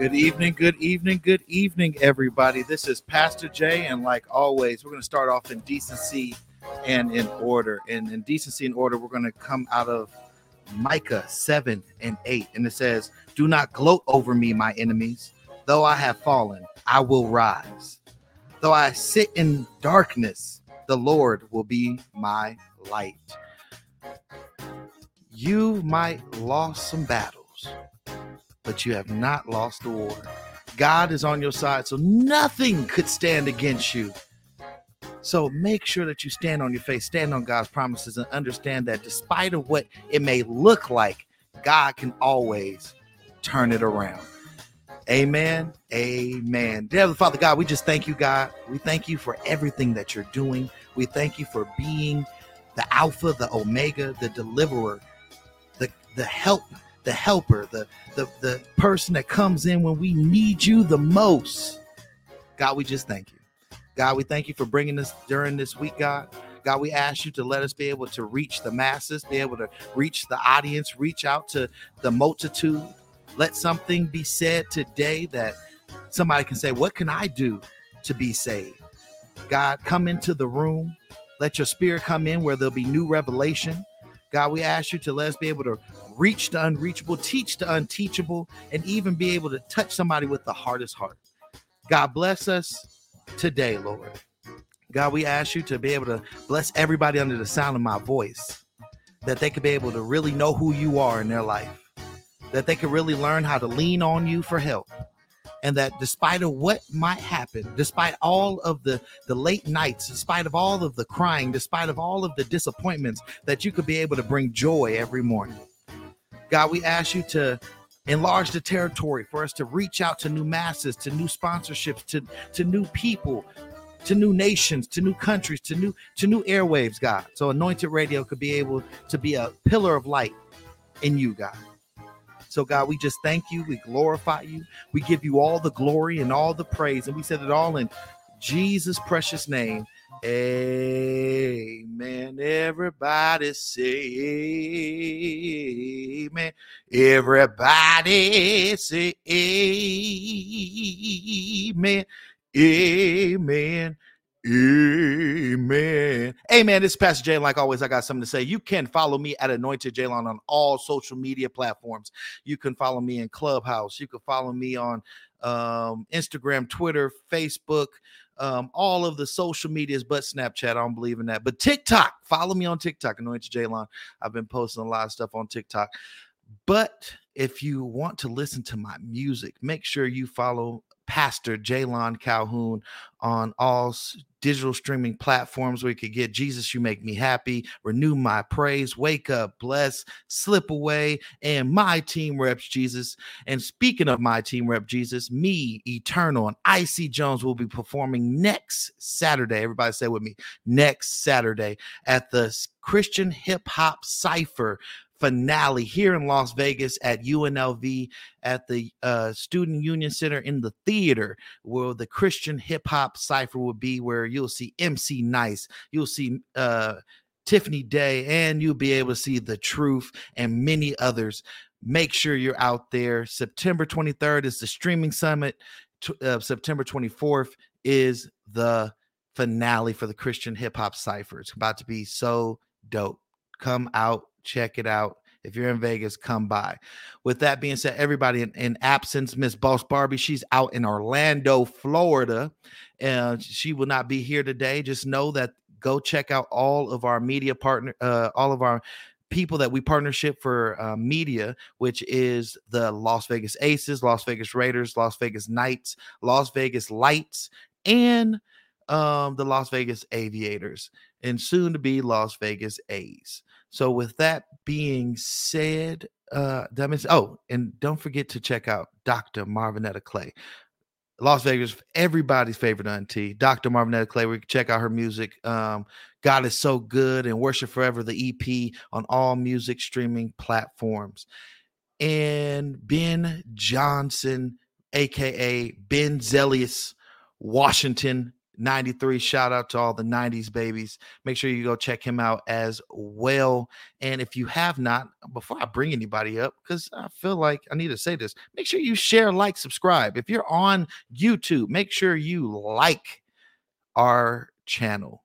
Good evening, good evening, good evening, everybody. This is Pastor Jay, and like always, we're going to start off in decency and in order. And in decency and order, we're going to come out of Micah 7 and 8. And it says, Do not gloat over me, my enemies. Though I have fallen, I will rise. Though I sit in darkness, the Lord will be my light. You might lost some battles, but you have not lost the war. God is on your side, so nothing could stand against you. So make sure that you stand on your faith, stand on God's promises, and understand that despite of what it may look like, God can always turn it around. Amen. Amen. Dear Father God, we just thank you, God. We thank you for everything that you're doing. We thank you for being the Alpha, the Omega, the deliverer, the, the help, the helper, the, the, the person that comes in when we need you the most. God, we just thank you. God, we thank you for bringing us during this week, God. God, we ask you to let us be able to reach the masses, be able to reach the audience, reach out to the multitude. Let something be said today that somebody can say, What can I do to be saved? God, come into the room. Let your spirit come in where there'll be new revelation. God, we ask you to let us be able to reach the unreachable, teach the unteachable, and even be able to touch somebody with the hardest heart. God, bless us today, Lord. God, we ask you to be able to bless everybody under the sound of my voice, that they could be able to really know who you are in their life, that they could really learn how to lean on you for help. And that despite of what might happen, despite all of the, the late nights, despite of all of the crying, despite of all of the disappointments, that you could be able to bring joy every morning. God, we ask you to enlarge the territory for us to reach out to new masses, to new sponsorships, to, to new people, to new nations, to new countries, to new to new airwaves, God. So anointed radio could be able to be a pillar of light in you, God. So, God, we just thank you. We glorify you. We give you all the glory and all the praise. And we said it all in Jesus' precious name. Amen. Everybody say amen. Everybody say amen. Amen. Amen. Amen. This is Pastor Jay. Like always, I got something to say. You can follow me at Anointed Jaylon on all social media platforms. You can follow me in Clubhouse. You can follow me on um, Instagram, Twitter, Facebook, um, all of the social medias, but Snapchat. I don't believe in that. But TikTok, follow me on TikTok, Anointed Jaylon. I've been posting a lot of stuff on TikTok. But if you want to listen to my music, make sure you follow Pastor Jaylon Calhoun on all digital streaming platforms where you could get Jesus, You Make Me Happy, Renew My Praise, Wake Up, Bless, Slip Away, and My Team Reps Jesus. And speaking of My Team Rep Jesus, me, Eternal, and Icy Jones will be performing next Saturday. Everybody say with me, next Saturday at the Christian Hip Hop Cypher finale here in Las Vegas at UNLV at the uh, Student Union Center in the theater, where the Christian hip hop cipher will be, where you'll see MC Nice, you'll see uh, Tiffany Day, and you'll be able to see the truth and many others. Make sure you're out there. September 23rd is the streaming summit. Uh, September 24th is the finale for the Christian hip hop cipher. It's about to be so dope. Come out check it out. If you're in Vegas, come by. With that being said, everybody in, in absence, Miss Boss Barbie, she's out in Orlando, Florida, and she will not be here today. Just know that go check out all of our media partner, uh, all of our people that we partnership for uh, media, which is the Las Vegas Aces, Las Vegas Raiders, Las Vegas Knights, Las Vegas Lights, and um, the Las Vegas Aviators, and soon to be Las Vegas A's. So, with that being said, uh, that means, oh, and don't forget to check out Dr. Marvinetta Clay. Las Vegas, everybody's favorite auntie, Dr. Marvinetta Clay. We can check out her music. Um, God is so good and worship forever, the EP on all music streaming platforms. And Ben Johnson, aka Ben Zelius Washington, 93. Shout out to all the 90s babies. Make sure you go check him out as well. And if you have not, before I bring anybody up, because I feel like I need to say this, make sure you share, like, subscribe. If you're on YouTube, make sure you like our channel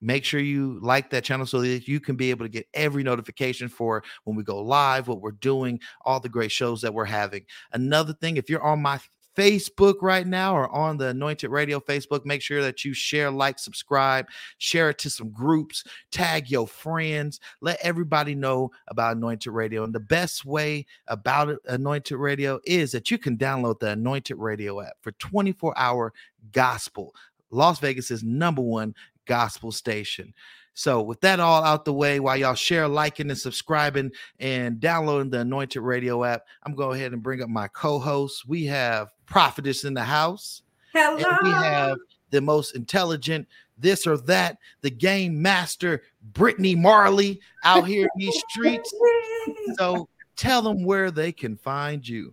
make sure you like that channel so that you can be able to get every notification for when we go live, what we're doing, all the great shows that we're having. Another thing, if you're on my Facebook right now or on the Anointed Radio Facebook, make sure that you share, like, subscribe, share it to some groups, tag your friends, let everybody know about Anointed Radio. And the best way about Anointed Radio is that you can download the Anointed Radio app for 24 hour gospel. Las Vegas's number one gospel station. So, with that all out the way, while y'all share, liking, and subscribing and downloading the Anointed Radio app, I'm going to go ahead and bring up my co hosts. We have Prophetess in the house. Hello. And we have the most intelligent, this or that, the game master, Brittany Marley, out here in these streets. So, tell them where they can find you.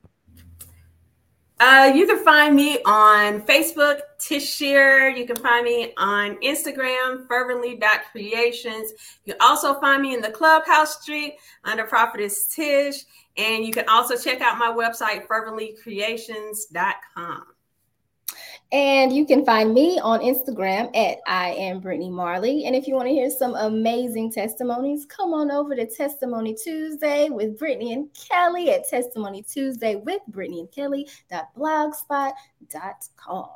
Uh, you can find me on Facebook, Tishir. You can find me on Instagram, fervently.creations. You can also find me in the Clubhouse Street under Prophetess Tish. And you can also check out my website, ferventlycreations.com. And you can find me on Instagram at I am Brittany Marley. And if you want to hear some amazing testimonies, come on over to Testimony Tuesday with Brittany and Kelly at Testimony Tuesday with Brittany and Kelly.blogspot.com.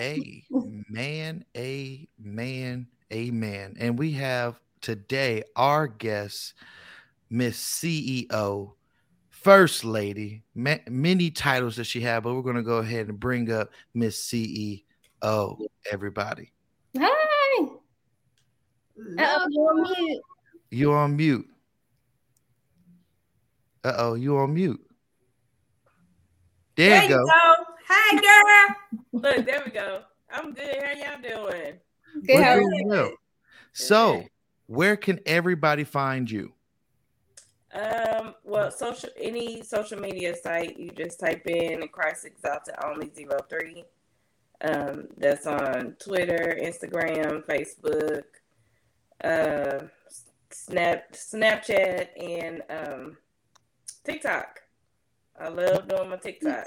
Amen, amen, amen. And we have today our guest, Miss CEO First Lady, ma- many titles that she had, but we're going to go ahead and bring up Miss CEO, everybody. Hi. Uh-oh, you're on mute. You on mute. Uh oh, you're on mute. There, There you you go. go. Hi, girl. Look, there we go. I'm good. How y'all doing? Good. We're how are you? well. So, where can everybody find you? Um, well, social any social media site, you just type in Christ Exalted Only Zero Three. Um, that's on Twitter, Instagram, Facebook, uh, Snap, Snapchat, and um, TikTok. I love doing my TikTok.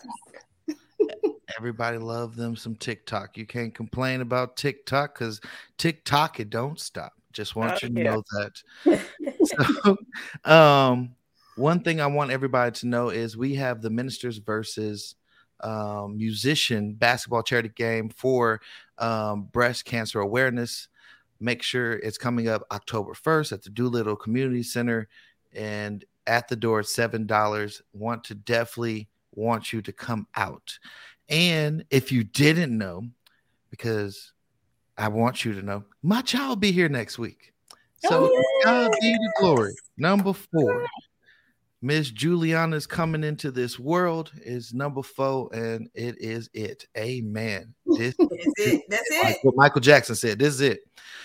Everybody love them some TikTok. You can't complain about TikTok because TikTok it don't stop. Just want Oh, you to know that. So, um, one thing I want everybody to know is we have the ministers versus um, musician basketball charity game for um, breast cancer awareness. Make sure it's coming up October 1st at the Doolittle Community Center and at the door, $7. Want to definitely want you to come out. And if you didn't know, because I want you to know, my child will be here next week. So Oh, God be the glory. Number four, Miss Juliana's coming into this world is number four, and it is it. Amen. This That's it. That's like it. what Michael Jackson said. This is it.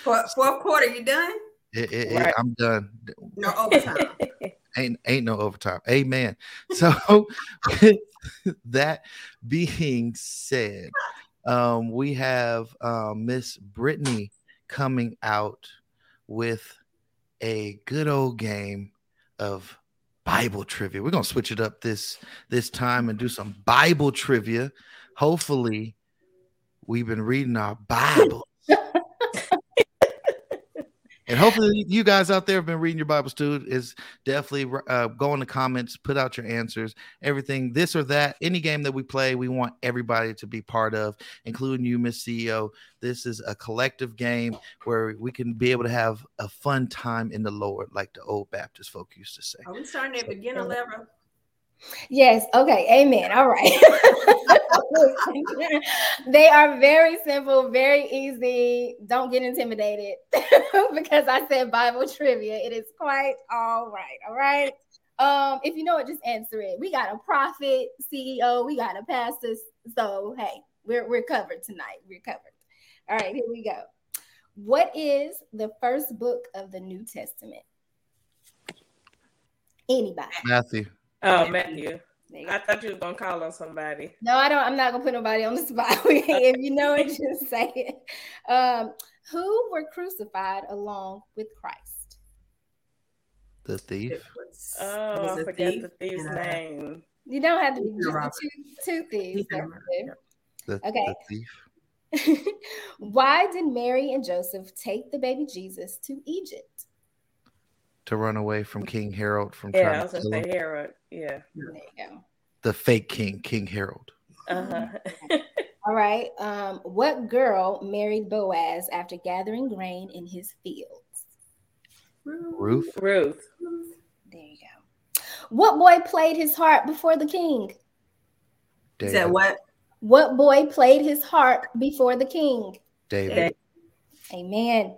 Fourth, fourth quarter, you done? It- it- it- Right. I'm done. No overtime. Ain't ain't no overtime. Amen. So with that being said, um, we have um, Miss Brittany coming out with a good old game of Bible trivia. We're gonna switch it up this this time and do some Bible trivia. Hopefully, we've been reading our Bible. And hopefully, you guys out there have been reading your Bibles too. Is definitely uh, go in the comments, put out your answers, everything, this or that. Any game that we play, we want everybody to be part of, including you, Miss CEO. This is a collective game where we can be able to have a fun time in the Lord, like the old Baptist folk used to say. Are we starting at beginner level? Yes. Okay. Amen. All right. they are very simple, very easy. Don't get intimidated because I said Bible trivia. It is quite all right. All right. Um, if you know it, just answer it. We got a prophet, CEO, we got a pastor. So hey, we're we're covered tonight. We're covered. All right, here we go. What is the first book of the New Testament? Anybody? Matthew, oh, Matthew. There you. I thought you was gonna call on somebody. No, I don't. I'm not gonna put nobody on the spot. if you know it, just say it. Um, who were crucified along with Christ? The thief. Was- Oh, was I a forgot thief the thief's and a- name. You don't have to be just Robert. two, two thieves. Ethan That's Robert, good. The, Okay. the thief. Why did Mary and Joseph take the baby Jesus to Egypt? To run away from King Harold from Yeah, I trying was to gonna kill say him. Harold. Yeah. There you go. The fake king, King Harold. Uh huh. All right. Um, what girl married Boaz after gathering grain in his fields? Ruth. Ruth. There you go. What boy played his harp before the king? Is that what? What boy played his harp before the king? David. Amen.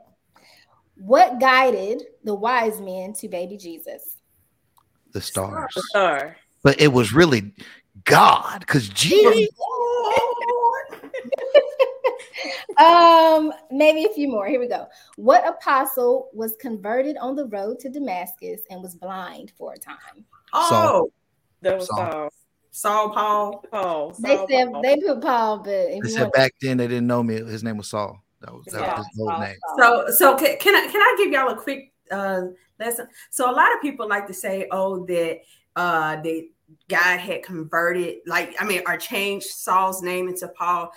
What guided the wise men to baby Jesus? The stars. The star. But it was really God, because Jesus. um, maybe a few more. Here we go. What apostle was converted on the road to Damascus and was blind for a time? Oh, That was Saul. Saul. Saul Paul. Paul. They said Paul. they put Paul, but They said back then they didn't know me. His name was Saul. That was, that Yeah, was his old name. So, so can, can I can I give y'all a quick uh, lesson? So, a lot of people like to say, "Oh, that uh, that God had converted, like I mean, or changed Saul's name into Paul,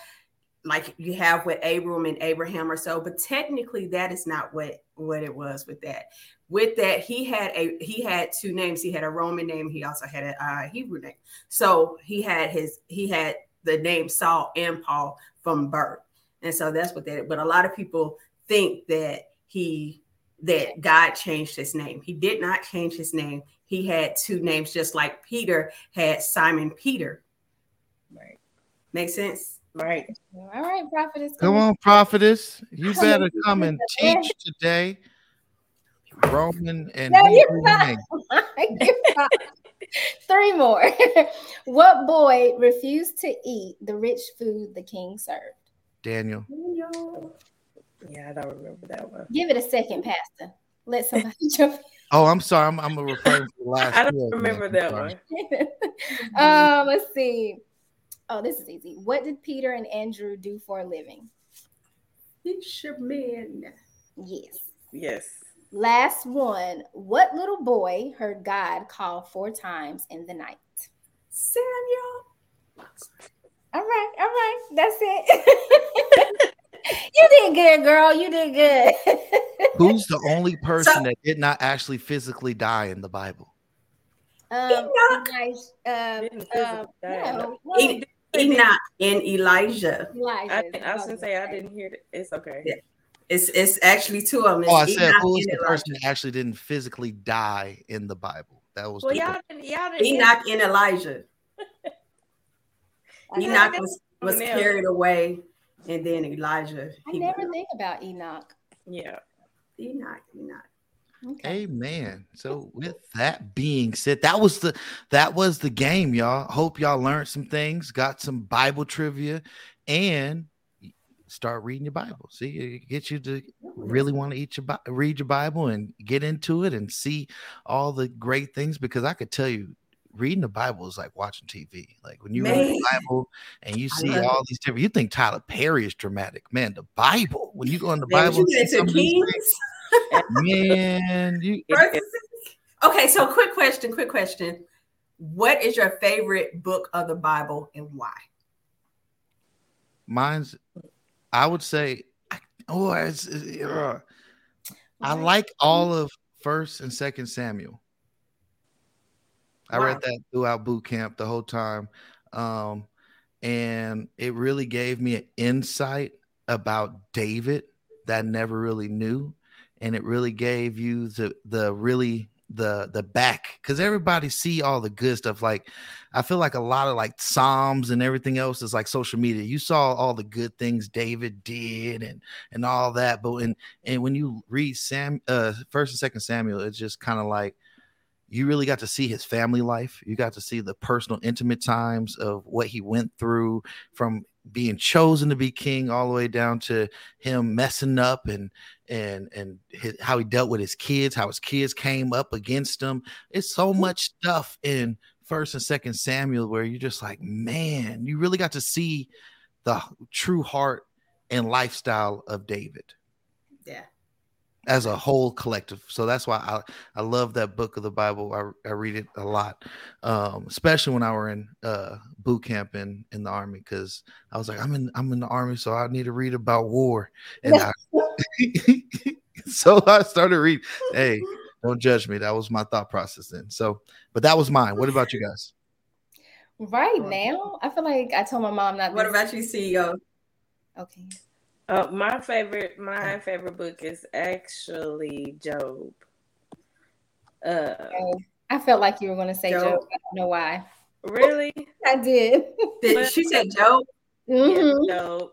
like you have with Abram and Abraham or so." But technically, that is not what what it was with that. With that, he had a he had two names. He had a Roman name. He also had a uh, Hebrew name. So he had his he had the name Saul and Paul from birth. And so that's what that. But a lot of people think that he that God changed his name. He did not change his name. He had two names, just like Peter had Simon Peter. Right. Make sense? Right. all right, prophetess. Come on, prophetess. You better come and teach today. Roman and No, you're Hebrew fine. name. Three more. what boy refused to eat the rich food the king served? Daniel. Yeah, I don't remember that one. Give it a second, Pastor. Let somebody jump Oh, I'm sorry. I'm, I'm referring to the last. I don't of them. remember I'm that one. um, let's see. Oh, this is easy. What did Peter and Andrew do for a living? Fisherman. Yes. Yes. Last one. What little boy heard God call four times in the night? Samuel. All right, all right. That's it. you did good, girl. You did good. Who's the only person that did not actually physically die in the Bible? um, Enoch. Elijah, um, um, physically no, Enoch and Elijah. Elijah I, I was gonna say I didn't hear it. It's okay. Yeah. It's it's actually two of them. It's Oh, I said Enoch who's the person that actually didn't physically die in the Bible? That was Well, the y'all didn't. Y'all didn't. Enoch and Elijah. I Enoch was, was carried away, and then Elijah. I never went- think about Enoch. Yeah. Enoch, Enoch. Okay. Amen. So with that being said, that was the that was the game, y'all. Hope y'all learned some things, got some Bible trivia, and start reading your Bible. See, it gets you to really want to eat your Bi- read your Bible and get into it and see all the great things. Because I could tell you, reading the Bible is like watching TV. Like when you read the Bible and you see all these different, you think Tyler Perry is dramatic, man. The Bible, when you go in the Man, Bible, you some things, man, you Okay, so quick question, quick question. What is your favorite book of the Bible and why? Mine's, I would say, oh, it's, it's- uh, I like all of First and Second Samuel. I Wow. read that throughout boot camp the whole time, um, and it really gave me an insight about David that I never really knew, and it really gave you the the really the the back because everybody see all the good stuff like i feel like a lot of like psalms and everything else is like social media you saw all the good things david did and and all that but when and when you read sam uh first and second samuel it's just kind of like you really got to see his family life you got to see the personal intimate times of what he went through from being chosen to be king all the way down to him messing up and and and his, how he dealt with his kids how his kids came up against him it's so much stuff in First and Second Samuel, where you're just like, man, you really got to see the true heart and lifestyle of David. Yeah. As a whole collective. So that's why I, I love that book of the Bible. I, I read it a lot. Um, especially when I were in uh boot camp in, in the army, because I was like, I'm in I'm in the army, so I need to read about war. And I, so I started reading. Hey, don't judge me. That was my thought process then. So, but that was mine. What about you guys? Right now, I feel like I told my mom not. What about you, CEO? Okay. Uh, my favorite, my favorite book is actually Job. Uh, I felt like you were going to say Job. Job. I don't know why. really? I did. Did, she said Joe. Mhm. Yeah, Job.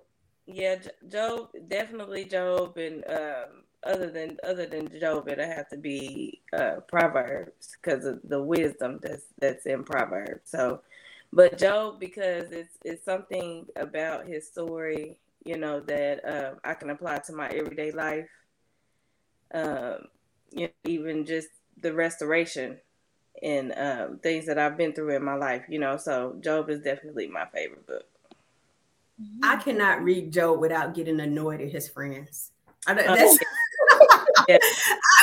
Yeah, Job. Definitely Job, and um, other than other than Job, it'll have to be uh, Proverbs because of the wisdom that's that's in Proverbs. So, but Job because it's it's something about his story, you know, that um, I can apply to my everyday life. Um, you know, even just the restoration and um, things that I've been through in my life, you know. So Job is definitely my favorite book. I cannot read Job without getting annoyed at his friends. I, don't- Oh, that's, Yeah.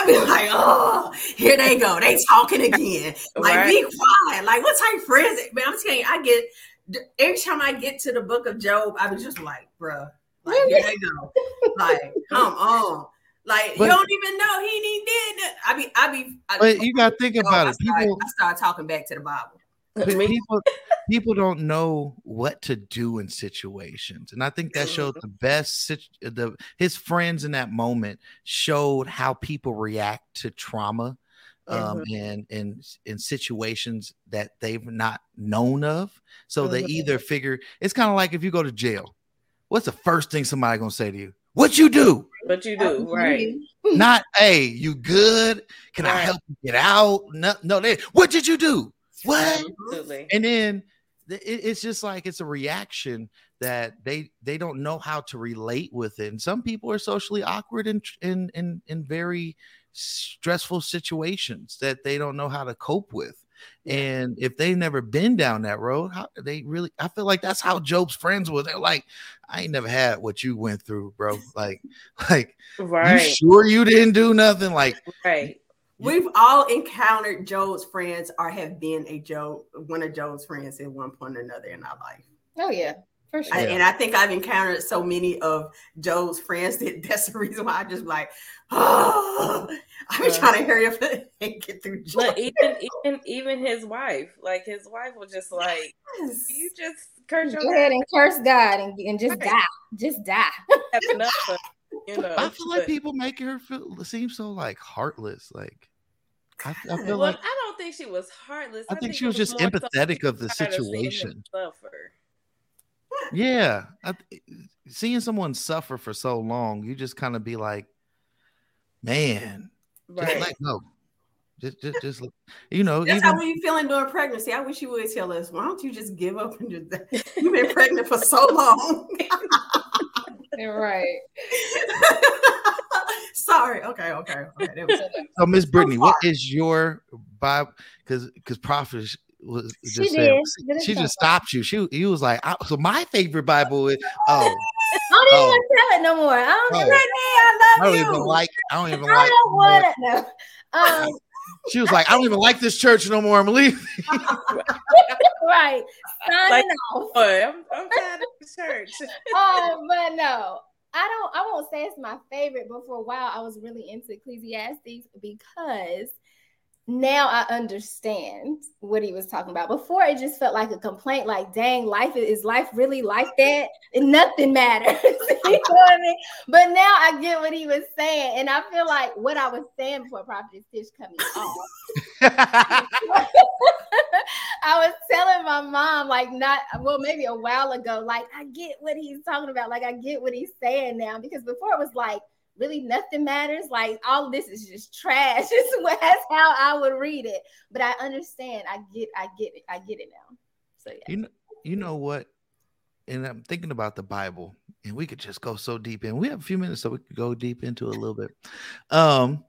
I be like, oh, here they go. They talking again. Like, Right. be quiet. Like, what type of friends? Man, I'm telling you, I get every time I get to the book of Job, I was just like, bruh, like, here they go. Like, come on. Like, But- you don't even know he, he did that. I be, I be, I, But you got to think I about it. start, People, I start talking back to the Bible. People people don't know what to do in situations and i think that showed mm-hmm. the best sit- the his friends in that moment showed how people react to trauma um and in in situations that they've not known of. So they Mhm. either figure it's kind of like if you go to jail what's the first thing somebody gonna say to you? What you do? But you do, right? not hey you good? Can i help you get out? No no they what did you do? What? Absolutely. and then it, it's just like it's a reaction that they they don't know how to relate with it. And some people are socially awkward and and and, in very stressful situations that they don't know how to cope with and if they've never been down that road how they really i feel like that's how job's friends were they're like i ain't never had what you went through bro like like Right. you sure you didn't do nothing like Right. We've all encountered Joe's friends or have been a Joe, one of Joe's friends at one point or another in our life. Oh yeah, for sure. I- and I think I've encountered so many of Joe's friends that that's the reason why I just like, oh, I've been Right. trying to hurry up and get through Joe. But even even even his wife, like his wife was just like, you just curse your Go ahead and curse God and, and just Right. die. Just die. enough of, you know. i feel like but- people make her feel seem so like heartless like I, I feel Well, like I don't think she was heartless. I think she it was just empathetic of the tired seeing him situation. Suffer. Yeah, I, seeing someone suffer for so long, you just kind of be like, man, just let go. Just, just, just, you know, That's even how we feeling during pregnancy. I wish you would tell us, why don't you just give up and just you've been pregnant for so long. right. Sorry. Okay, okay. okay. So. Miss Brittany, what far. is your Bible? Because because Prophet was She just did. said, Did it she just stopped you. She he was like, I, so my favorite Bible is oh, I don't even Oh. want to tell it no more. I don't, Oh. even, I I love don't you. even like, I don't even I like. don't want it, know. Um, She was like, I don't even like this church no more. I'm leaving. right. Signing Like- off. Boy, I'm, I'm tired of the church. um, but no, I don't. I won't say it's my favorite, but for a while I was really into Ecclesiastes because now I understand what he was talking about. Before it just felt like a complaint, like, dang, life is life really like that? And nothing matters. you know what I mean? But now I get what he was saying, and I feel like what I was saying before Prophetess Tish cut me off. I was telling my mom, like, not well, maybe a while ago, like, I get what he's talking about. Like, I get what he's saying now. Because before it was like, really nothing matters. Like, all this is just trash. That's how I would read it. But I understand. I get, I get it. I get it now. So yeah. you know, you know what? And I'm thinking about the Bible, and we could just go so deep in. We have a few minutes, so we could go deep into a little bit. Um,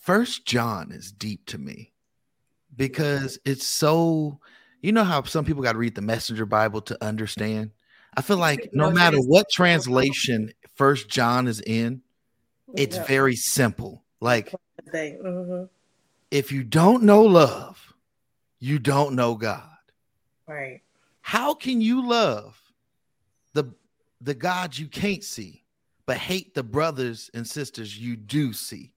First John is deep to me because it's so you know how some people got to read the messenger bible to understand i feel like no matter what translation first john is in it's very simple. Like mhm. if you don't know love you don't know god. Right. how can you love the the god you can't see but hate the brothers and sisters you do see?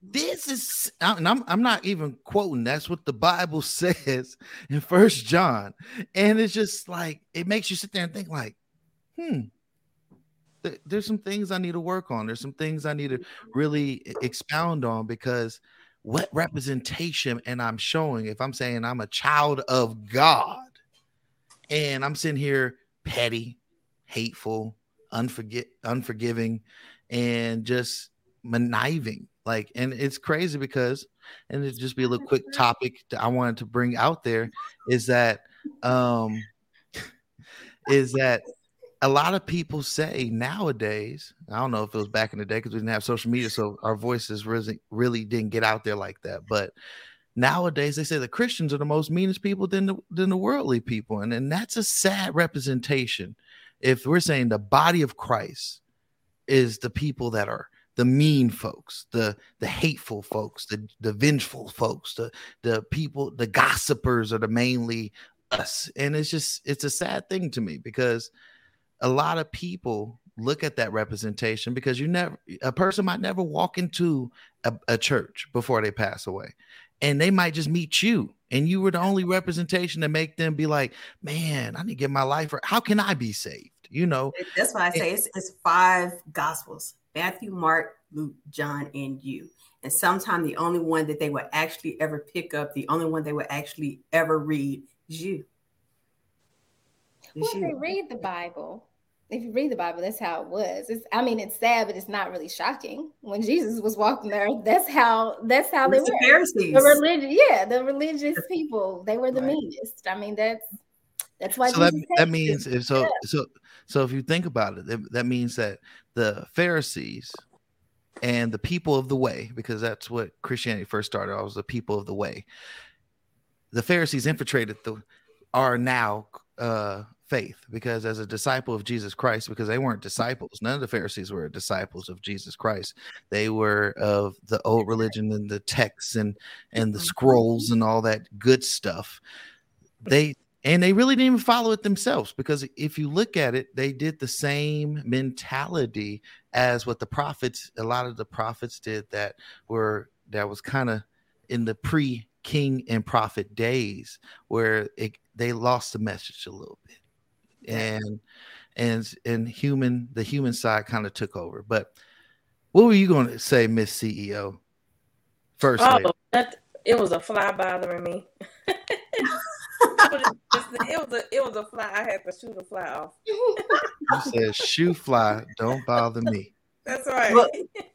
This is and I'm, I'm not even quoting. That's what the bible says in first john. And it's just like it makes you sit there and think like hmm th- there's some things i need to work on there's some things i need to really e- expound on because what representation and i'm showing if i'm saying i'm a child of god and I'm sitting here petty, hateful, unforgi- unforgiving, and just conniving. Like, and it's crazy because, and it just be a little quick topic that I wanted to bring out there is that, um, is that a lot of people say nowadays, I don't know if it was back in the day because we didn't have social media, so our voices really, really didn't get out there like that. But nowadays they say the Christians are the most meanest people than the than the worldly people, and and that's a sad representation. If we're saying the body of Christ is the people that are the mean folks, the the hateful folks, the the vengeful folks, the the people, the gossipers are the mainly us, and it's just it's a sad thing to me because a lot of people look at that representation because you never a person might never walk into a, a church before they pass away and they might just meet you and you were the only representation to make them be like man i need to get my life right. how can i be saved you know That's why I say it's, it's five gospels Matthew, Mark, Luke, John, and you. And sometimes the only one that they will actually ever pick up, the only one they will actually ever read is you. Well, It's if you you. read the Bible, if you read the Bible, that's how it was. It's, I mean, it's sad, but it's not really shocking. When Jesus was walking there, that's how that's how they It's the were. Pharisees. The religion, yeah, the religious people, they were the Right. meanest. I mean, that's that's why so that, Jesus that hates means if so Yeah. so so if you think about it that- that means that the pharisees and the people of the way because that's what christianity first started I was the people of the way the pharisees infiltrated the are now uh faith because as a disciple of jesus christ because they weren't mm. disciples none of the pharisees were disciples of jesus christ. They were of the old religion and the texts and and the mm-hmm. scrolls and all that good stuff. They and they really didn't even follow it themselves because if you look at it they did the same mentality as what the prophets a lot of the prophets did that were that was kind of in the pre king and prophet days where it, they lost the message a little bit and and and human the human side kind of took over but what were you going to say miss ceo first oh, lady? Oh, that, it was a fly bothering me. it, was just- it was a it was a fly. I had to shoot a fly off. you said shoo fly don't bother me That's right. Well,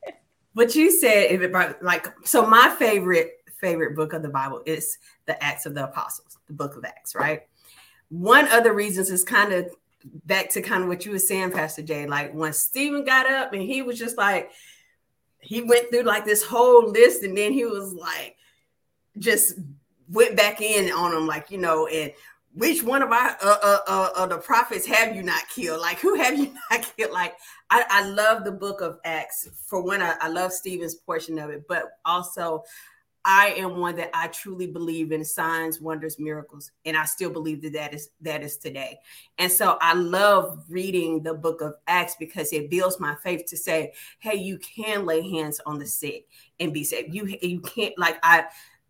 what you said, if it brought like so, my favorite favorite book of the Bible is the Acts of the Apostles, the Book of Acts, right? One of the reasons is kind of back to kind of what you were saying, Pastor Jay. Like when Stephen got up and he was just like, he went through like this whole list, and then he was like, just went back in on them, like you know, and which one of our uh, uh, uh, uh, the prophets have you not killed? Like who have you not killed? Like I, I love the book of Acts for when I, I love Stephen's portion of it, but also I am one that I truly believe in signs, wonders, miracles, and I still believe that that is that is today. And so I love reading the book of Acts because it builds my faith to say, "Hey, you can lay hands on the sick and be saved. You you can't like I."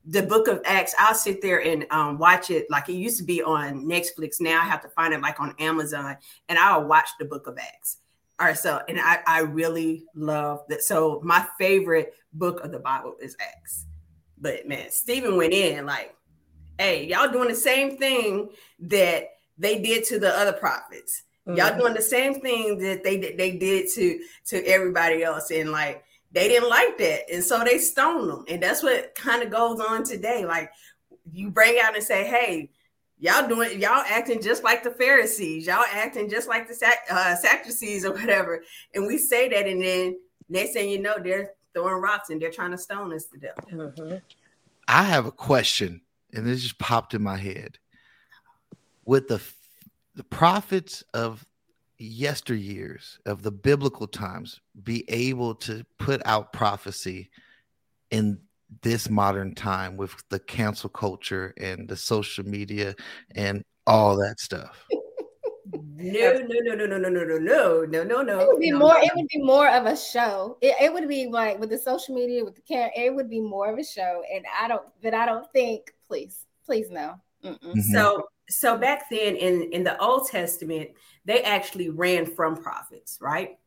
The book of Acts, I'll sit there and um, watch it like it used to be on Netflix. Now I have to find it like on Amazon, and I'll watch the book of Acts. All right, so and I I really love that. So my favorite book of the Bible is Acts. But man, Stephen went in like, hey, y'all doing the same thing that they did to the other prophets. Y'all Mhm. doing the same thing that they did they did to to everybody else. And like they didn't like that. And so they stoned them. And that's what kind of goes on today. Like you bring out and say, hey, y'all doing y'all acting just like the Pharisees, y'all acting just like the Sac- uh, Sadducees or whatever. And we say that, and then next thing you know, they're throwing rocks and they're trying to stone us to death. Mhm. I have a question and this just popped in my head. With the the prophets of yesteryears of the biblical times be able to put out prophecy in this modern time with the cancel culture and the social media and all that stuff. No, no, no, no, no, no, no, no, no, no, no, no. It would be no, more. no. It would be more of a show. It, it would be like with the social media, with the camera. It would be more of a show, and I don't. But I don't think. Please, please, no. Mm-mm. Mhm. So so back then in in the Old Testament, they actually ran from prophets, right?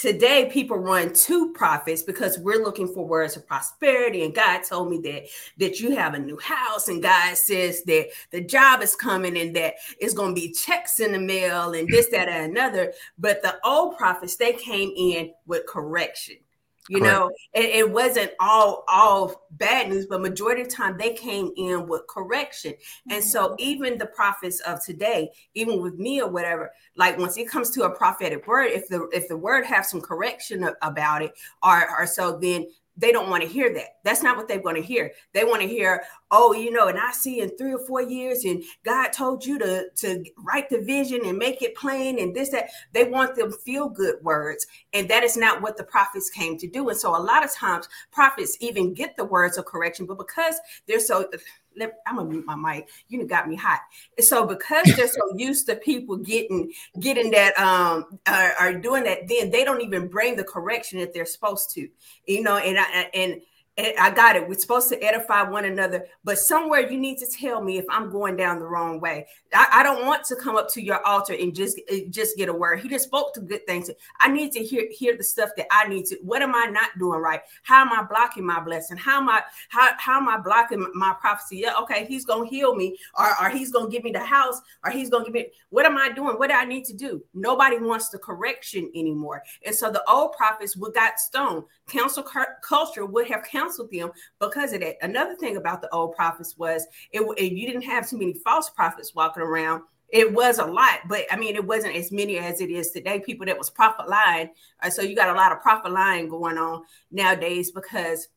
Today, people run to prophets because we're looking for words of prosperity. And God told me that that you have a new house, and God says that the job is coming and that it's going to be checks in the mail and this, that, and another. But the old prophets, they came in with correction. You Correct. know, it, it wasn't all all bad news, but majority of the time they came in with correction. And so mm-hmm. even the prophets of today, even with me or whatever, like once it comes to a prophetic word, if the if the word have some correction about it, or or so, then they don't want to hear that. That's not what they want to hear. They want to hear, oh, you know, and I see in three or four years, and God told you to to write the vision and make it plain and this that. They want them feel good words, and that is not what the prophets came to do. And so a lot of times prophets even get the words of correction, but because they're so let- I'm gonna mute my mic. You got me hot. So because they're so used to people getting getting that um are, are doing that, then they don't even bring the correction that they're supposed to. You know, and I and I got it. We're supposed to edify one another, but somewhere you need to tell me if I'm going down the wrong way. I, I don't want to come up to your altar and just eh, just get a word. He just spoke to good things. I need to hear hear the stuff that I need to. What am I not doing right? How am I blocking my blessing? How am I how how am I blocking my prophecy? Yeah, okay, he's gonna heal me, or, or he's gonna give me the house, or he's gonna give me what am I doing? What do I need to do? Nobody wants the correction anymore. And so the old prophets would got stoned. Cancel culture would have canceled them because of that. Another thing about the old prophets was it, it you didn't have too many false prophets walking around. It was a lot, but I mean, it wasn't as many as it is today. People that was prophet lying. Uh, so you got a lot of prophet lying going on nowadays because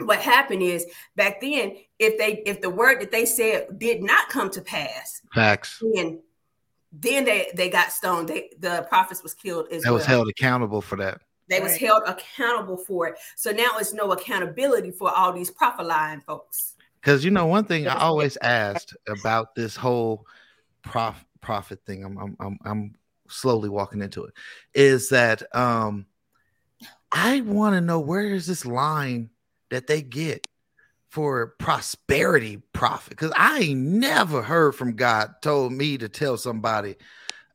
what happened is back then, if they if the word that they said did not come to pass, Facts. then then they they got stoned. They the prophets was killed as That was held accountable for that. They was held accountable for it. So now it's no accountability for all these prophet lying folks. Because you know, one thing I always asked about this whole prof prophet thing, I'm I'm I'm, I'm slowly walking into it, is that um I want to know where is this line that they get for prosperity profit? Because I ain't never heard from God told me to tell somebody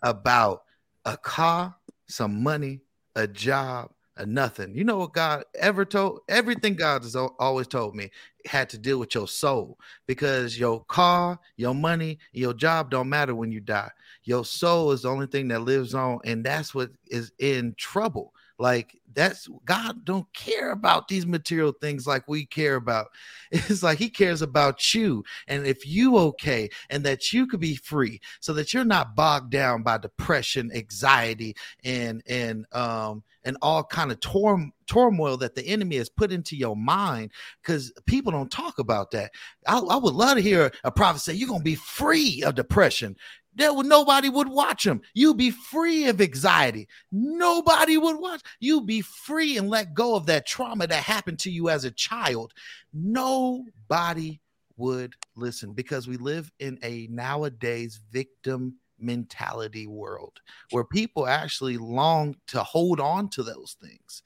about a car, some money, a job, a nothing. You know what God ever told? Everything God has always told me had to deal with your soul because your car, your money, your job don't matter when you die. Your soul is the only thing that lives on, and that's what is in trouble. Like that's God don't care about these material things like we care about. It's like He cares about you, and if you okay, and that you could be free, so that you're not bogged down by depression, anxiety, and and um and all kind of turmoil that the enemy has put into your mind because people don't talk about that. I, I would love to hear a prophet say, You're gonna be free of depression. There would nobody would watch him. You be free of anxiety. Nobody would watch. You be free and let go of that trauma that happened to you as a child. Nobody would listen because we live in a nowadays victim mentality world where people actually long to hold on to those things.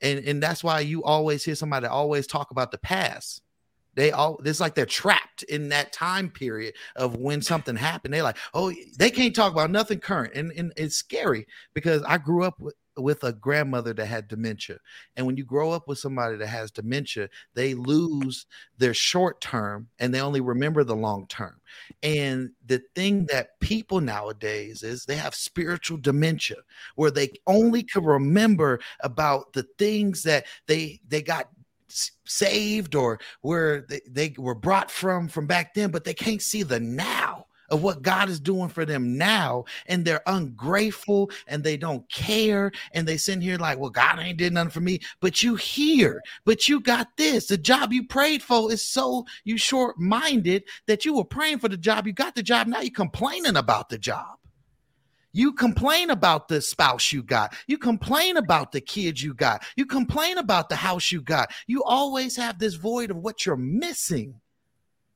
And and that's why you always hear somebody always talk about the past. They all it's like they're trapped in that time period of when something happened. They're like oh they can't talk about nothing current. And, and it's scary because i grew up with with a grandmother that had dementia. And when you grow up with somebody that has dementia they lose their short term and they only remember the long term. And the thing that people nowadays is they have spiritual dementia where they only can remember about the things that they they got saved or where they, they were brought from from back then but they can't see the now of what God is doing for them now, and they're ungrateful and they don't care, and they sit here like, "Well, God ain't did nothing for me." But you hear, but you got this. The job you prayed for is so you short-minded that you were praying for the job, you got the job. Now you're complaining about the job. You complain about the spouse you got. You complain about the kids you got. You complain about the house you got. You always have this void of what you're missing.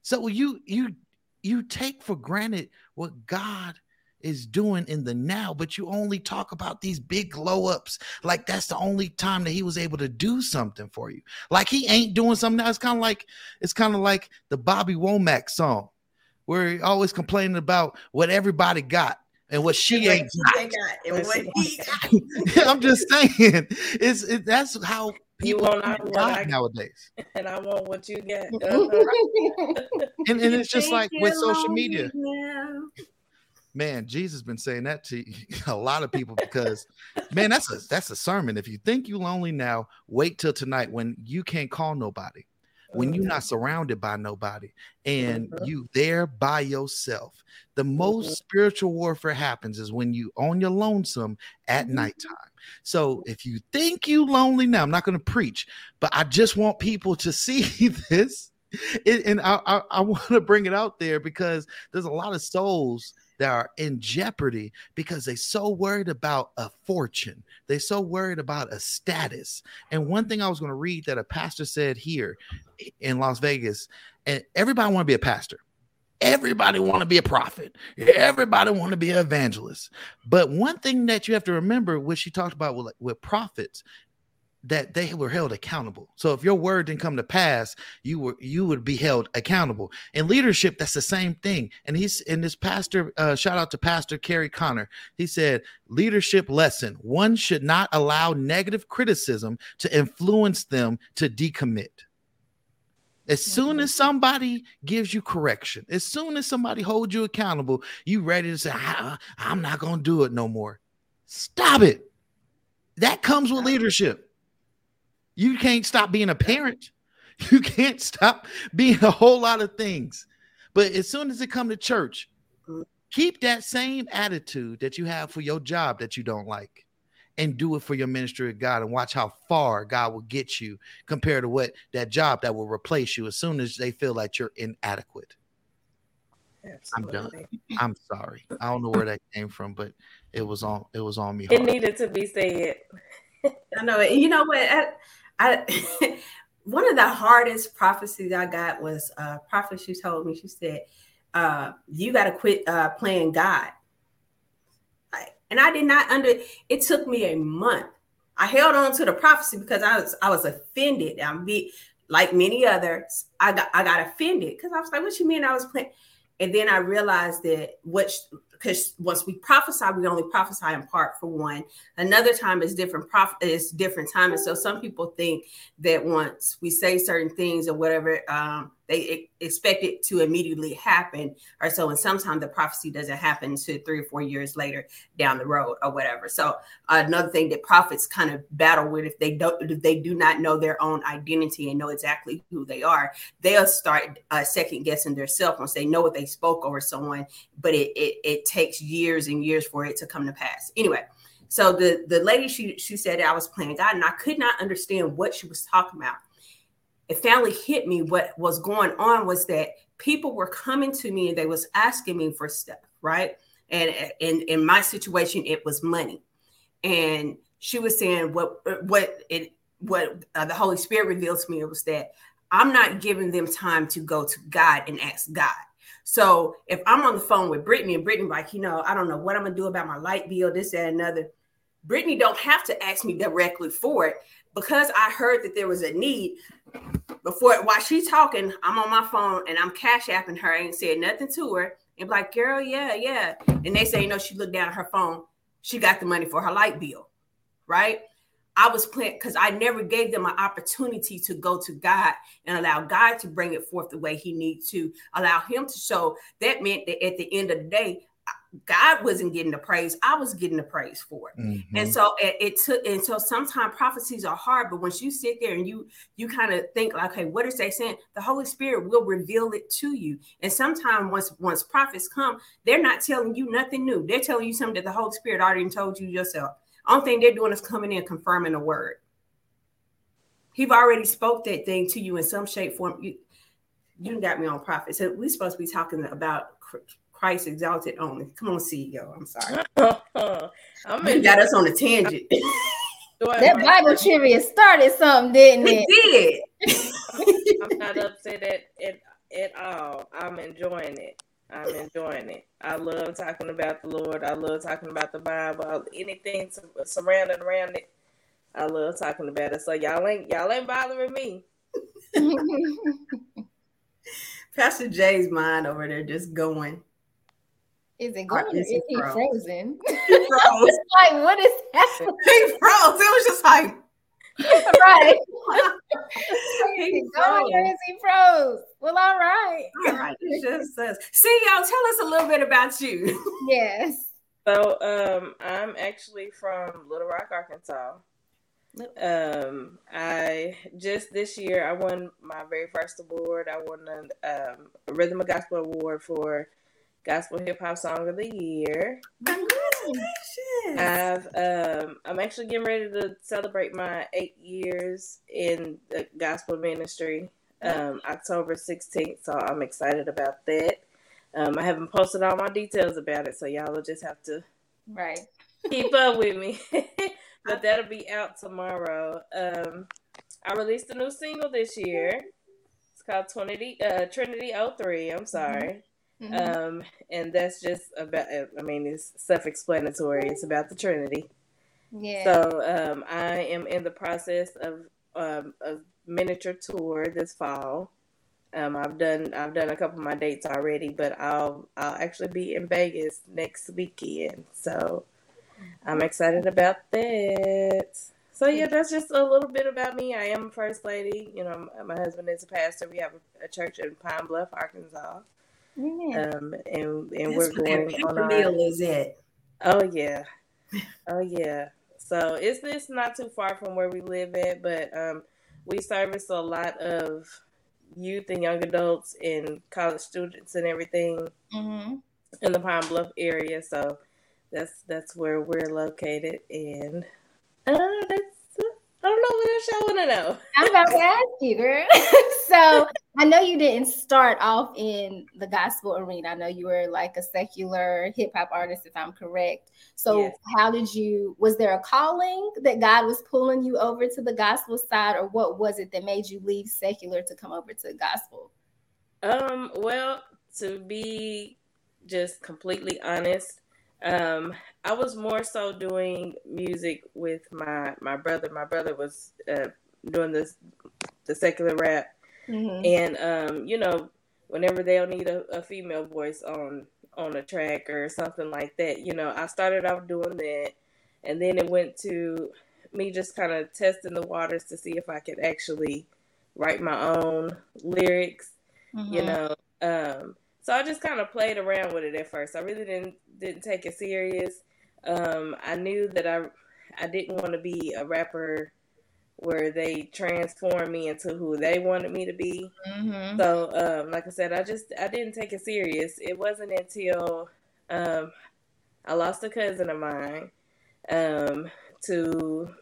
So you you you take for granted what God is doing in the now, but you only talk about these big glow ups like that's the only time that he was able to do something for you. Like he ain't doing something now. It's kind of like it's kind of like the Bobby Womack song where he always complaining about what everybody got and what she ain't got. I'm just saying, it's it, that's how people want nowadays. And I want what you get. Uh-huh. and, and it's just like with social media. Man, Jesus been saying that to a lot of people because, man, that's a that's a sermon. If you think you lonely now, wait till tonight when you can't call nobody when you're not surrounded by nobody and mm-hmm. you there by yourself. The most mm-hmm. spiritual warfare happens is when you on your lonesome at mm-hmm. nighttime. So if you think you lonely now, I'm not going to preach, but I just want people to see this. It, and I, I, I want to bring it out there because there's a lot of souls that are in jeopardy because they're so worried about a fortune. They're so worried about a status. And one thing I was going to read that a pastor said here in Las Vegas, and everybody want to be a pastor. Everybody want to be a prophet. Everybody want to be an evangelist. But one thing that you have to remember, which she talked about with, with prophets, that they were held accountable. So if your word didn't come to pass, you were you would be held accountable. In leadership, that's the same thing. And he's in this pastor, uh, shout out to Pastor Kerry Connor. He said, leadership lesson: one should not allow negative criticism to influence them to decommit. As soon as somebody gives you correction, as soon as somebody holds you accountable, you ready to say, I'm not going to do it no more. Stop it. That comes with leadership. You can't stop being a parent. You can't stop being a whole lot of things. But as soon as it come to church, keep that same attitude that you have for your job that you don't like and do it for your ministry of God and watch how far God will get you compared to what that job that will replace you as soon as they feel like you're inadequate. Absolutely. I'm done. I'm sorry. I don't know where that came from, but it was on it was on me. Hard. It needed to be said. I know. You know what? I, I one of the hardest prophecies I got was a uh, prophet. She told me, she said, uh, "You got to quit uh, playing God." and I did not under. It took me a month. I held on to the prophecy because I was I was offended. I'm be like many others. I got I got offended because I was like, "What you mean?" I was playing, and then I realized that what because once we prophesy, we only prophesy in part for one. Another time is different prophet is different time. And so some people think that once we say certain things or whatever, um, they expect it to immediately happen or so and sometimes the prophecy doesn't happen to three or four years later down the road or whatever. So another thing that prophets kind of battle with if they don't if they do not know their own identity and know exactly who they are they'll start uh, second guessing themselves once they know what they spoke over someone but it, it it takes years and years for it to come to pass. Anyway so the the lady she she said I was playing God and I could not understand what she was talking about it finally hit me what was going on was that people were coming to me and they was asking me for stuff, right? And in in my situation, it was money. And she was saying what what it what uh, the Holy Spirit revealed to me was that I'm not giving them time to go to God and ask God. So if I'm on the phone with Brittany and Brittany like, you know, I don't know what I'm gonna do about my light bill, this, that, another. Brittany don't have to ask me directly for it because I heard that there was a need before while she's talking, I'm on my phone and I'm cash apping her. I ain't said nothing to her. And like, girl, yeah, yeah. And they say, you know, she looked down at her phone. She got the money for her light bill, right? I was playing because I never gave them an opportunity to go to God and allow God to bring it forth the way He needs to allow Him to show. That meant that at the end of the day, God wasn't getting the praise. I was getting the praise for it. Mhm. And so it, it took, and so sometimes prophecies are hard, but once you sit there and you you kind of think like, okay, what is they saying? The Holy Spirit will reveal it to you. And sometimes once once prophets come, they're not telling you nothing new. They're telling you something that the Holy Spirit already told you yourself. Only thing they're doing is coming in confirming a word. He've already spoke that thing to you in some shape, form. You, you got me on prophet. So we're supposed to be talking about Christ exalted only. Come on, CEO. I'm sorry. I'm You got us on a tangent. That Bible trivia started something, didn't We it? did. I'm not upset at, at at all. I'm enjoying it. I'm enjoying it. I love talking about the Lord. I love talking about the Bible. Anything sur- surrounding around it. I love talking about it. So y'all ain't y'all ain't bothering me. Pastor Jay's mind over there just going. Is it going or Is is he he froze? frozen? He froze. like, what is happening? he froze. It was just like right. He he going or froze. is he froze? Well, all right. all right. It just says. CEO, tell us a little bit about you. Yes. So um I'm actually from Little Rock, Arkansas. Um I just this year I won my very first award. I won a um a Rhythm of Gospel award for Gospel Hip Hop Song of the Year. Congratulations. I've um I'm actually getting ready to celebrate my eight years in the gospel ministry um October 16th, so I'm excited about that. Um I haven't posted all my details about it, so y'all will just have to Right. keep up with me. but that'll be out tomorrow. Um, I released a new single this year. It's called Trinity uh, Trinity 03. I'm sorry. Mhm. Um, and that's just about. I mean, it's self-explanatory. It's about the Trinity. yeah. So um, I am in the process of um, a miniature tour this fall. Um, I've done I've done a couple of my dates already, but I'll I'll actually be in Vegas next weekend. So I'm excited about that. So yeah, that's just a little bit about me. I am a first lady. You know, my husband is a pastor. We have a, a church in Pine Bluff, Arkansas. Um, and and That's we're going on our meal is at. Oh yeah, oh yeah. So it's this not too far from where we live at, but um, we service a lot of youth and young adults and college students and everything hmm in the Pine Bluff area. So that's that's where we're located, and uh, that's I don't know what else y'all want to know. I'm about to ask you, girl. so I know you didn't start off in the gospel arena. I know you were like a secular hip hop artist, if I'm correct. So Yes. how did you? Was there a calling that God was pulling you over to the gospel side, or what was it that made you leave secular to come over to gospel? Um, well, to be just completely honest, um, I was more so doing music with my my brother. My brother was uh, doing this the secular rap, Mhm. and um, you know, whenever they'll need a, a female voice on on a track or something like that, you know, I started off doing that, and then it went to me just kind of testing the waters to see if I could actually write my own lyrics you Mhm. know um so i just kind of played around with it at first i really didn't didn't take it serious um i knew that i i didn't want to be a rapper where they transform me into who they wanted me to be Mhm. so um like i said i just i didn't take it serious it wasn't until um i lost a cousin of mine um to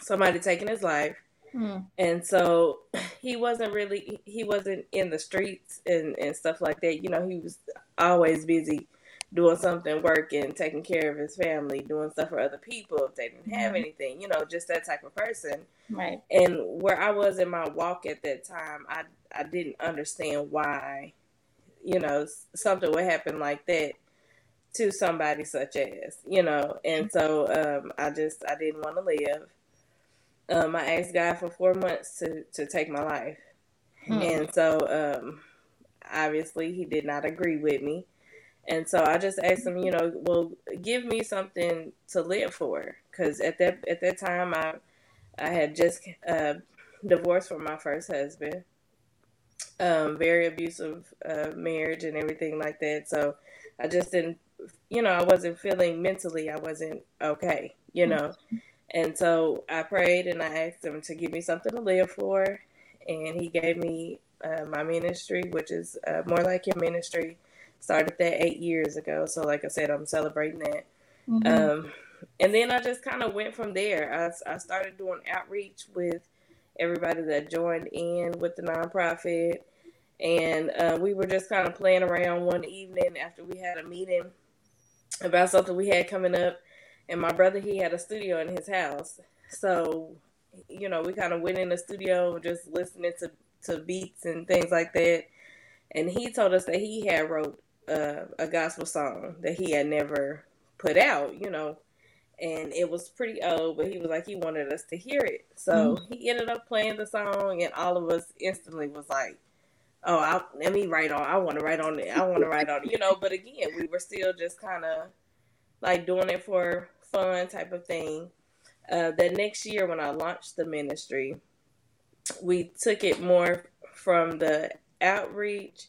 somebody taking his life Mhm. and so he wasn't really he wasn't in the streets and and stuff like that you know he was always busy doing something working taking care of his family doing stuff for other people if they didn't have Mhm. anything you know just that type of person Right. and where i was in my walk at that time i i didn't understand why you know something would happen like that to somebody such as you know and so um i just i didn't want to live um i asked god for four months to to take my life Hmm. and so um obviously he did not agree with me and so i just asked him you know well give me something to live for because at that at that time i i had just uh divorced from my first husband um very abusive uh marriage and everything like that so i just didn't you know, I wasn't feeling mentally, I wasn't okay, you know. And so I prayed and I asked him to give me something to live for. And he gave me uh, my ministry, which is uh, more like your ministry. Started that eight years ago. So, like I said, I'm celebrating that. Mm-hmm. Um, and then I just kind of went from there. I, I started doing outreach with everybody that joined in with the nonprofit. And uh, we were just kind of playing around one evening after we had a meeting about something we had coming up. And my brother, he had a studio in his house. So, you know, we kind of went in the studio just listening to, to beats and things like that. And he told us that he had wrote uh, a gospel song that he had never put out, you know, and it was pretty old, but he was like he wanted us to hear it. So mm-hmm. he ended up playing the song, and all of us instantly was like, "Oh, I, let me write on. I want to write on it. I want to write on it." You know, but again, we were still just kind of like doing it for fun type of thing. Uh, that next year, when I launched the ministry, we took it more from the outreach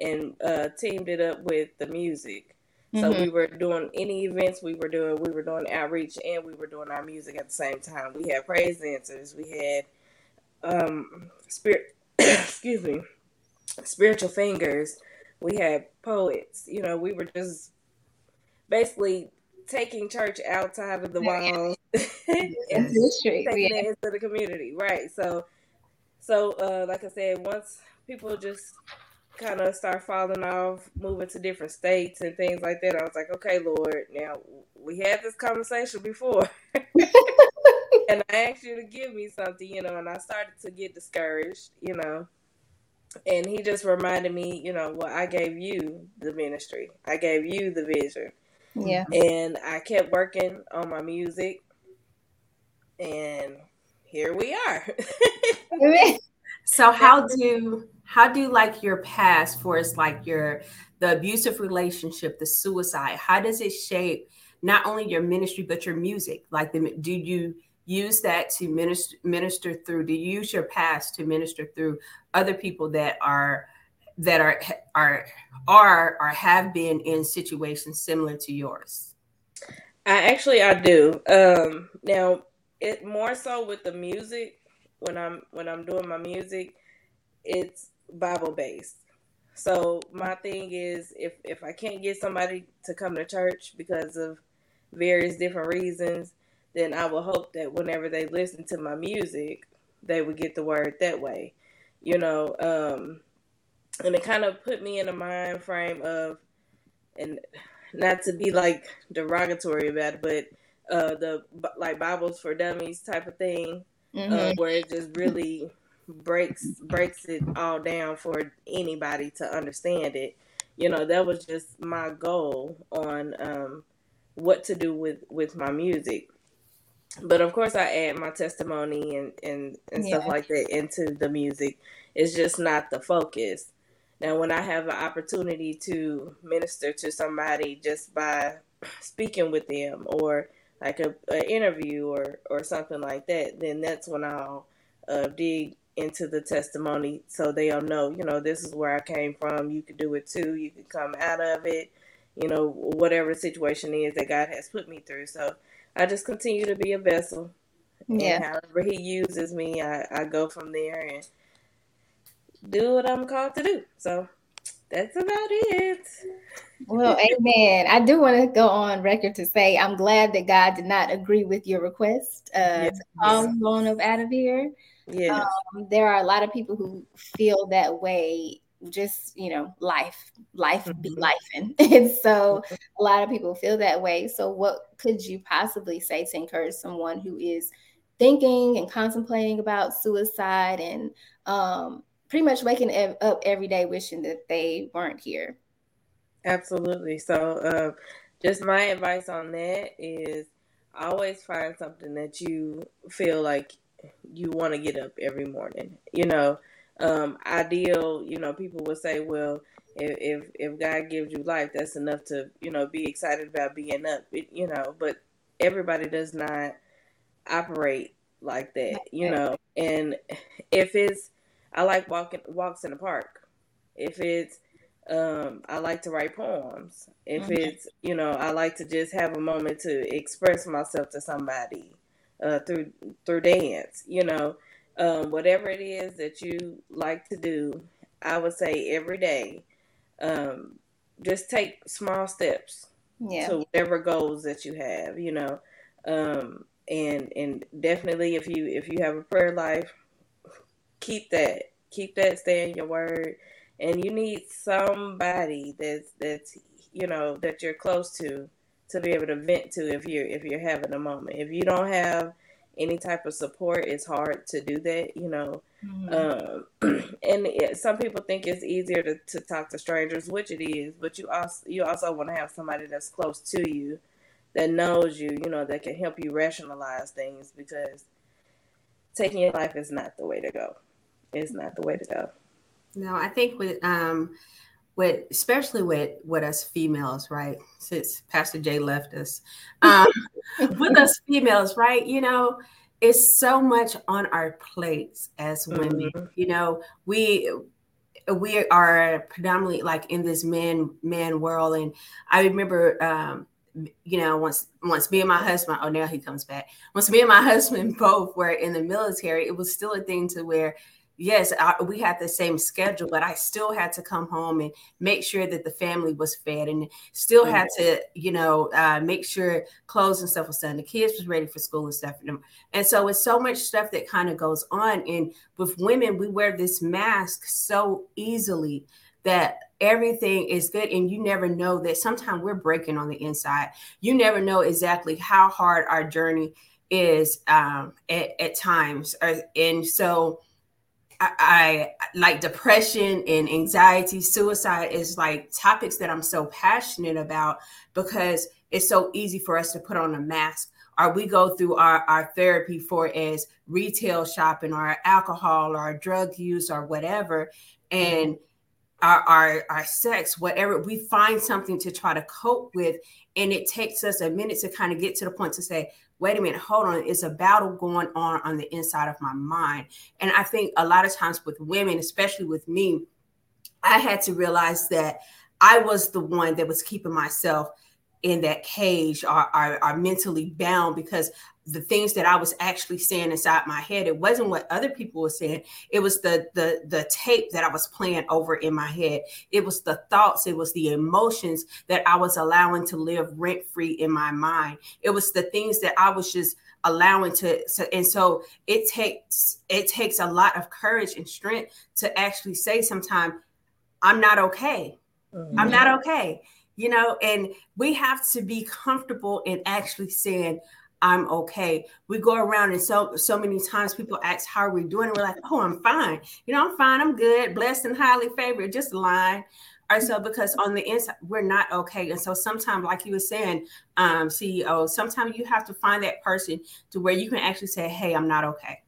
and uh, teamed it up with the music. So mm-hmm. we were doing any events we were doing, we were doing outreach and we were doing our music at the same time. We had praise dancers, we had um spirit excuse me, spiritual fingers, we had poets, you know, we were just basically taking church outside of the walls and taking yeah. it into the community. Right. So so uh like I said, once people just kind of start falling off, moving to different states and things like that, I was like, okay, Lord, now we had this conversation before. and I asked you to give me something, you know, and I started to get discouraged, you know. And he just reminded me, you know, well, I gave you the ministry, I gave you the vision. Yeah. And I kept working on my music, and here we are. so, how do how do like your past for it's like your the abusive relationship the suicide how does it shape not only your ministry but your music? Like the, do you use that to minister minister through do you use your past to minister through other people that are that are are are or have been in situations similar to yours? I actually i do. Um now it more so with the music when i'm when i'm doing my music it's Bible based. So my thing is if if I can't get somebody to come to church because of various different reasons, then I will hope that whenever they listen to my music, they would get the word that way. You know, um and it kind of put me in a mind frame of and not to be like derogatory about it, but uh the like Bibles for dummies type of thing, mm-hmm. uh, where it just really breaks breaks it all down for anybody to understand it. You know, that was just my goal on um, what to do with with my music. But of course, I add my testimony and and, and yeah. stuff like that into the music. It's just not the focus. Now, when I have an opportunity to minister to somebody just by speaking with them or like a, a interview or or something like that, then that's when I'll uh, dig into the testimony so they'll know, you know, this is where I came from. You could do it too. You could come out of it, you know, whatever situation is that God has put me through. So I just continue to be a vessel. Yeah. And however He uses me, I, I go from there and do what I'm called to do. So that's about it. Well, amen. I do want to go on record to say I'm glad that God did not agree with your request uh, yes. to you on up out of here. Yeah. Um, there are a lot of people who feel that way just you know life life mm-hmm. be life and, and so mm-hmm. a lot of people feel that way so what could you possibly say to encourage someone who is thinking and contemplating about suicide and um, pretty much waking up every day wishing that they weren't here absolutely so uh, just my advice on that is always find something that you feel like you want to get up every morning. You know, um, ideal. You know, people would say, well, if, if if God gives you life, that's enough to you know be excited about being up. It, you know, but everybody does not operate like that. You know, and if it's I like walking walks in the park. If it's Um, I like to write poems. If Mhm. it's, you know, I like to just have a moment to express myself to somebody uh, through through dance. You know, um, whatever it is that you like to do, I would say every day, um, just take small steps Yeah. to whatever goals that you have. You know, um, and and definitely if you if you have a prayer life, keep that keep that stay in your word. And you need somebody that's that's you know that you're close to to be able to vent to if you're if you're having a moment. If you don't have any type of support it's hard to do that you know. Mhm. um and it, some people think it's easier to, to talk to strangers which it is but you also you also want to have somebody that's close to you that knows you you know that can help you rationalize things because taking your life is not the way to go it's not the way to go No, I think with um with especially with with us females, right? Since Pastor Jay left us, um, with us females, right? You know, it's so much on our plates as women. Mhm. You know, we we are predominantly like in this man man world, and I remember. um you know, once once me and my husband, oh now he comes back. Once me and my husband both were in the military, it was still a thing to where yes, I, we had the same schedule, but I still had to come home and make sure that the family was fed, and still had to, you know, uh, make sure clothes and stuff was done. The kids was ready for school and stuff. And so it's so much stuff that kind of goes on. And with women, we wear this mask so easily that everything is good and you never know that sometimes we're breaking on the inside you never know exactly how hard our journey is um, at, at times Uh, and so I, I like depression and anxiety, suicide is like topics that I'm so passionate about because it's so easy for us to put on a mask or we go through our, our therapy for as retail shopping or alcohol or drug use or whatever. And mm-hmm. our, our, our sex, whatever, we find something to try to cope with. And it takes us a minute to kind of get to the point to say, wait a minute, hold on, it's a battle going on on the inside of my mind. And I think a lot of times with women, especially with me, I had to realize that I was the one that was keeping myself in that cage are, or, or mentally bound because the things that I was actually saying inside my head, it wasn't what other people were saying. It was the the the tape that I was playing over in my head. It was the thoughts, it was the emotions that I was allowing to live rent free in my mind. It was the things that I was just allowing to so and so it takes it takes a lot of courage and strength to actually say sometimes I'm not okay. Mhm. I'm not okay. You know, and we have to be comfortable in actually saying, I'm okay. We go around and so so many times people ask how are we doing? And we're like, oh, I'm fine. You know, I'm fine, I'm good, blessed and highly favored, just line. Or so because on the inside, we're not okay. And so sometimes, like you were saying, um, CEO, sometimes you have to find that person to where you can actually say, Hey, I'm not okay.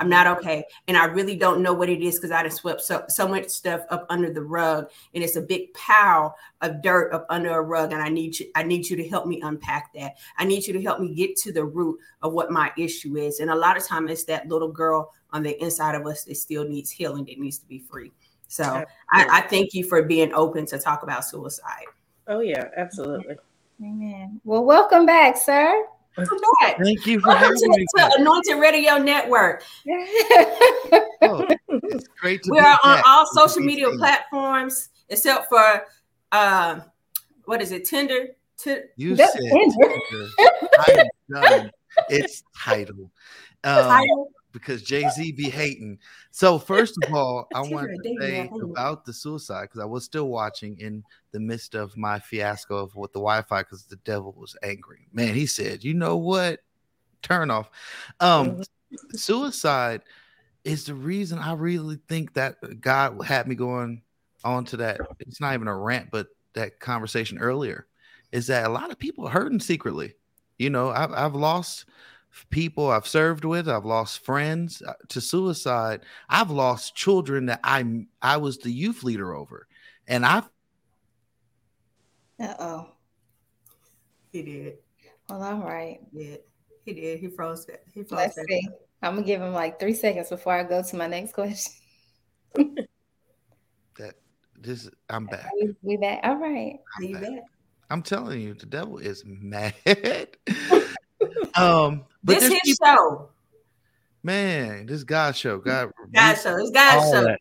I'm not okay. And I really don't know what it is because I just swept so, so much stuff up under the rug. And it's a big pile of dirt up under a rug. And I need you, I need you to help me unpack that. I need you to help me get to the root of what my issue is. And a lot of time it's that little girl on the inside of us that still needs healing, that needs to be free. So I, I thank you for being open to talk about suicide. Oh yeah, absolutely. Amen. Well, welcome back, sir. Welcome back. Thank you for Welcome having to me. the Anointed Radio Network. Oh, it's great to We are on all social media platforms except for uh, what is it? Tinder. Ti- You That's said Tinder. Tinder. I am done. It's title. Um, title. Because Jay Z be hating. So first of all, I wanted to say app, ain't it? about the suicide because I was still watching in the midst of my fiasco of with the Wi-Fi because the devil was angry. Man, he said, "You know what? Turn off." Um, suicide is the reason I really think that God had me going on to that. It's not even a rant, but that conversation earlier is that a lot of people are hurting secretly. You know, I've, I've lost people I've served with, I've lost friends uh, to suicide. I've lost children that I I was the youth leader over, and I've Uh oh. He did. Well, all right. He did. He did. He froze. that- He froze. Let's that. see. I'm gonna give him like three seconds before I go to my next question. That this I'm back. We, we back. All right. I'm, You back. bet. I'm telling you, the devil is mad. Um, but This his people- show. man, this God show, God, God show. It's God show. that.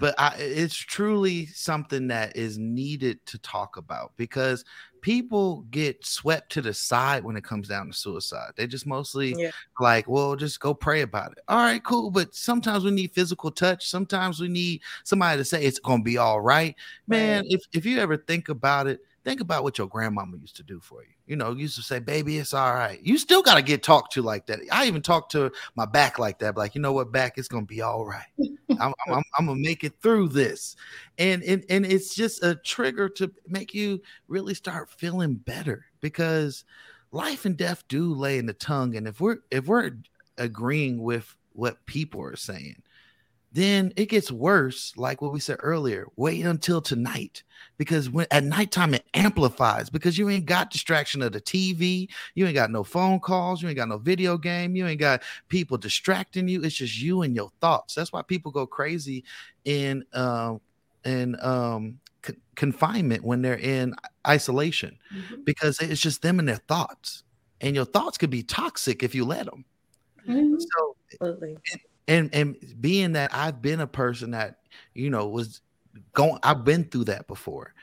But I, it's truly something that is needed to talk about because people get swept to the side when it comes down to suicide. They just mostly Yeah. like, well, just go pray about it. All right, cool. But sometimes we need physical touch. Sometimes we need somebody to say it's gonna be all right. Man, if if you ever think about it, think about what your grandmama used to do for you. You know, used to say, baby, it's all right. You still gotta get talked to like that. I even talk to my back like that, like, you know what, back, it's gonna be all right. I'm, I'm, I'm gonna make it through this. And, and and it's just a trigger to make you really start feeling better because life and death do lay in the tongue. And if we're if we're agreeing with what people are saying, then it gets worse, like what we said earlier. Wait until tonight. Because when at nighttime it amplifies because you ain't got distraction of the TV, you ain't got no phone calls, you ain't got no video game, you ain't got people distracting you. It's just you and your thoughts. That's why people go crazy in um in um con- confinement when they're in isolation Mhm. because it's just them and their thoughts. And your thoughts could be toxic if you let them. Mhm. So Absolutely. And and being that I've been a person that you know was going I've been through that before.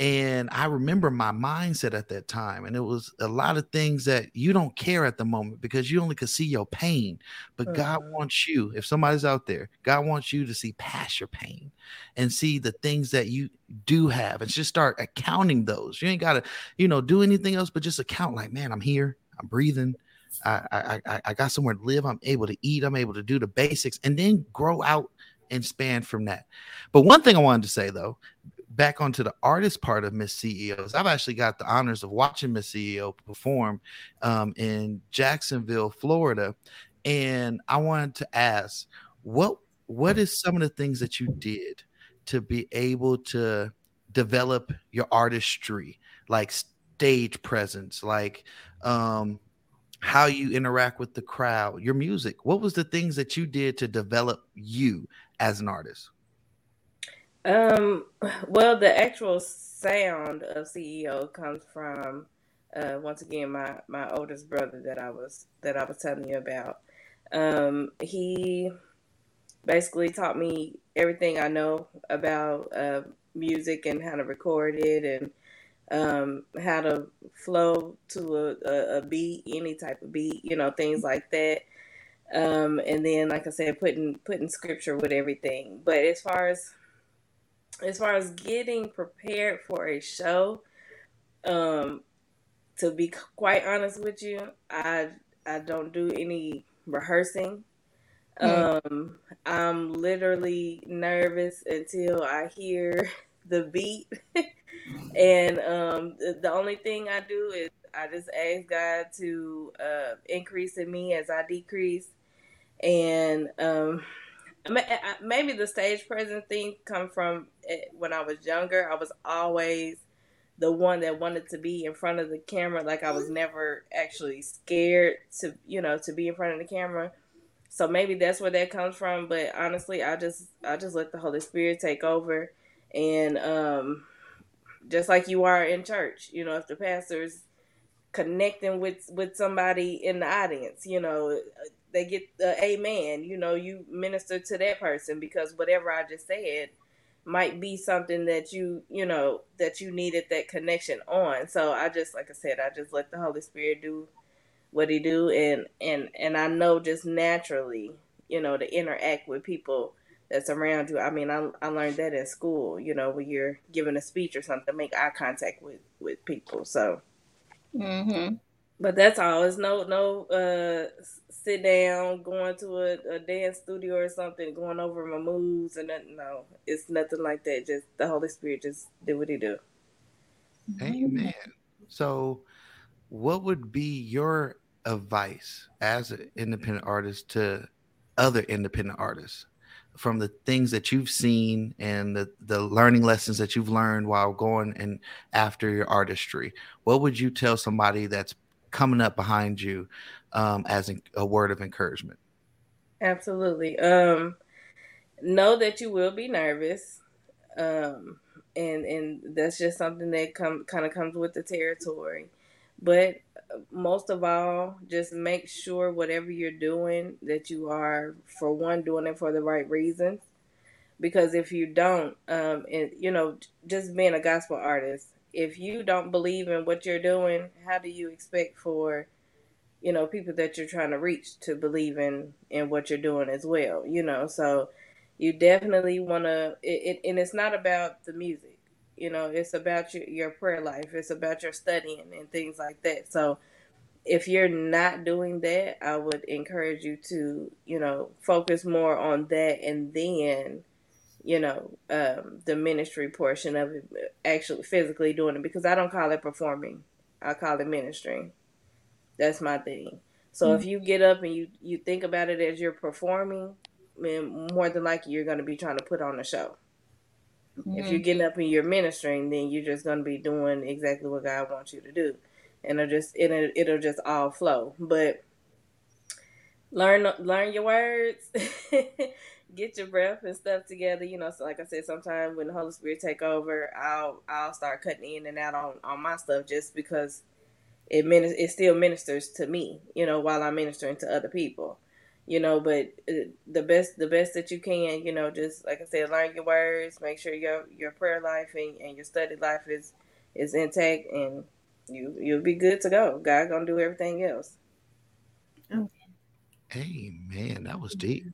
And I remember my mindset at that time. And it was a lot of things that you don't care at the moment because you only can see your pain. But God Mhm. wants you, if somebody's out there, God wants you to see past your pain and see the things that you do have and just start accounting those. You ain't got to, you know, do anything else but just account like, man, I'm here, I'm breathing. I, I I got somewhere to live. I'm able to eat. I'm able to do the basics, and then grow out and span from that. But one thing I wanted to say though, back onto the artist part of Miss CEOs, I've actually got the honors of watching Miss CEO perform um, in Jacksonville, Florida, and I wanted to ask what what is some of the things that you did to be able to develop your artistry, like stage presence, like um how you interact with the crowd, your music. What was the things that you did to develop you as an artist? Um, well, the actual sound of CEO comes from uh, once again my my oldest brother that I was that I was telling you about. Um, he basically taught me everything I know about uh, music and how to record it and um, how to flow to a, a, a beat, any type of beat, you know, things like that. Um, and then, like I said, putting putting scripture with everything. But as far as as far as getting prepared for a show, um, to be quite honest with you, I I don't do any rehearsing. Um, I'm literally nervous until I hear the beat, and um, the, only thing I do is I just ask God to uh, increase in me as I decrease, and um, maybe the stage presence thing come from eh, when I was younger. I was always the one that wanted to be in front of the camera. Like I was never actually scared to, you know, to be in front of the camera. So maybe that's where that comes from. But honestly, I just I just let the Holy Spirit take over, and um, just like you are in church, you know, if the pastor's connecting with with somebody in the audience, you know, they get the amen. You know, you minister to that person because whatever I just said might be something that you you know that you needed that connection on. So I just like I said, I just let the Holy Spirit do what he do and and and I know just naturally, you know, to interact with people that's around you. I mean, I I learned that in school, you know, when you're giving a speech or something, make eye contact with with people. So Mm-hmm. but that's all. It's no no uh sit down, going to a, a dance studio or something, going over my moves and nothing. No, it's nothing like that. Just the Holy Spirit just do what he do. Amen. So, what would be your advice as an independent artist to other independent artists from the things that you've seen and the, the learning lessons that you've learned while going and after your artistry? What would you tell somebody that's coming up behind you um, as a word of encouragement? Absolutely. Um, know that you will be nervous. um, and and that's just something that come kind of comes with the territory. But most of all, just make sure whatever you're doing that you are, for one, doing it for the right reasons. Because if you don't, um, and you know, just being a gospel artist, if you don't believe in what you're doing, how do you expect for, you know, people that you're trying to reach to believe in in what you're doing as well? You know, so you definitely want to. It, and it's not about the music you know, it's about your, your prayer life. It's about your studying and things like that. So if you're not doing that, I would encourage you to, you know, focus more on that and then, you know, um, the ministry portion of it, actually physically doing it because I don't call it performing. I call it ministry. That's my thing. So mm-hmm. if you get up and you you think about it as you're performing, then more than likely you're going to be trying to put on a show. Mm-hmm. If you're getting up and you're ministering, then you're just going to be doing exactly what God wants you to do, and it'll just it'll, it'll just all flow. But learn learn your words, get your breath and stuff together. You know, so like I said, sometimes when the Holy Spirit take over, I'll I'll start cutting in and out on on my stuff just because it it still ministers to me. You know, while I'm ministering to other people you know but uh, the best the best that you can you know just like i said learn your words make sure your your prayer life and, and your study life is is intact and you you'll be good to go. God gonna do everything else. Hey man that was deep.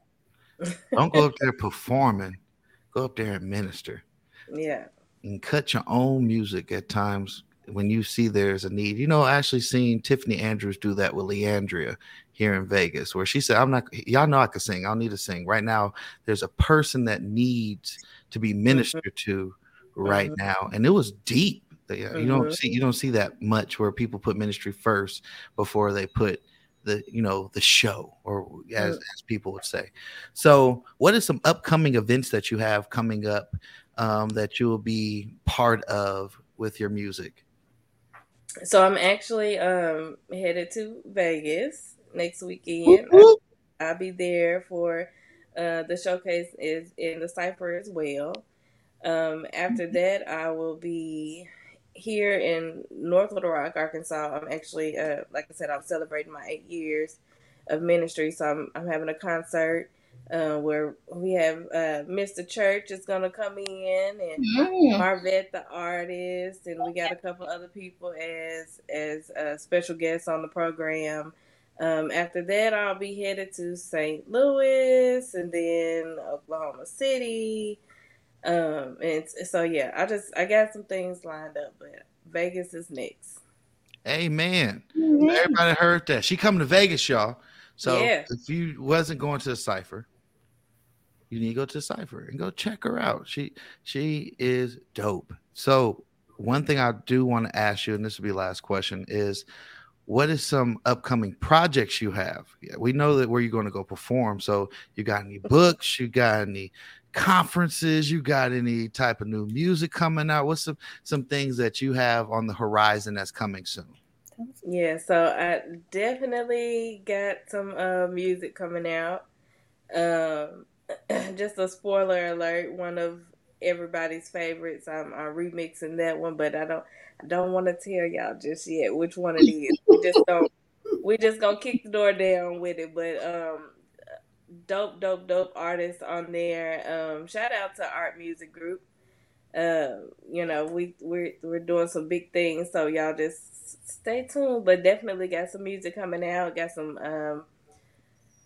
Don't go up there performing. Go up there and minister. Yeah. And cut your own music at times when you see there's a need. You know, I actually seen Tiffany Andrews do that with Leandria here in Vegas, where she said, I'm not, y'all know I can sing. I don't need to sing. Right now, there's a person that needs to be mm-hmm. ministered to right mm-hmm. now. And it was deep. You mm-hmm. don't see you don't see that much where people put ministry first before they put the you know the show or as, as people would say so what are some upcoming events that you have coming up um, that you will be part of with your music so I'm actually um headed to Vegas next weekend. I'll, I'll be there for uh, the showcase is in the cipher as well. Um, after mm-hmm. that, I will be here in North Little Rock, Arkansas. I'm actually, uh, like I said, I'm celebrating my eight years of ministry, so I'm I'm having a concert uh, where we have uh, Mr. Church is gonna come in and mm. Marvette the artist, and we got a couple other people as as uh, special guests on the program. Um, after that, I'll be headed to St. Louis and then Oklahoma City. Um, and so yeah, I just I got some things lined up, but Vegas is next. Amen. Mm-hmm. Everybody heard that. She coming to Vegas, y'all. So yeah. if you wasn't going to the cipher, you need to go to the Cipher and go check her out. She she is dope. So one thing I do want to ask you, and this will be the last question, is what is some upcoming projects you have? Yeah, we know that where you're going to go perform. So you got any books? You got any conferences? You got any type of new music coming out? What's some some things that you have on the horizon that's coming soon? Yeah, so I definitely got some uh, music coming out. Um, just a spoiler alert, one of everybody's favorites. I'm, I'm remixing that one, but I don't don't want to tell y'all just yet which one it is. We just don't we just gonna kick the door down with it. But um dope, dope, dope artists on there. Um shout out to Art Music Group. Uh, you know, we we're we're doing some big things, so y'all just stay tuned. But definitely got some music coming out, got some um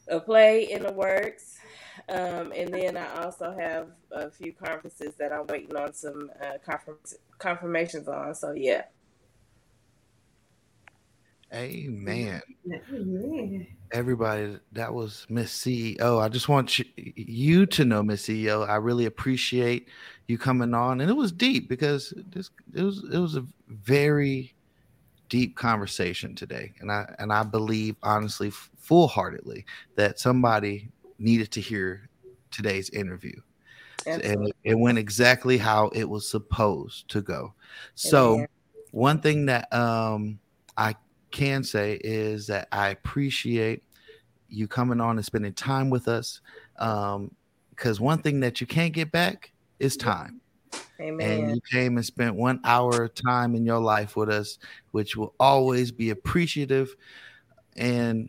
a play in the works. Um, and then I also have a few conferences that I'm waiting on some uh, confirm- confirmations on. So yeah. Amen. Amen. Everybody, that was Miss CEO. I just want you, you to know, Miss CEO, I really appreciate you coming on, and it was deep because this it was it was a very deep conversation today, and I and I believe honestly, full heartedly, that somebody needed to hear today's interview. Absolutely. And it went exactly how it was supposed to go. So, one thing that um, I can say is that I appreciate you coming on and spending time with us. Um because um, one thing that you can't get back is time. Amen. And you came and spent one hour of time in your life with us, which will always be appreciative. And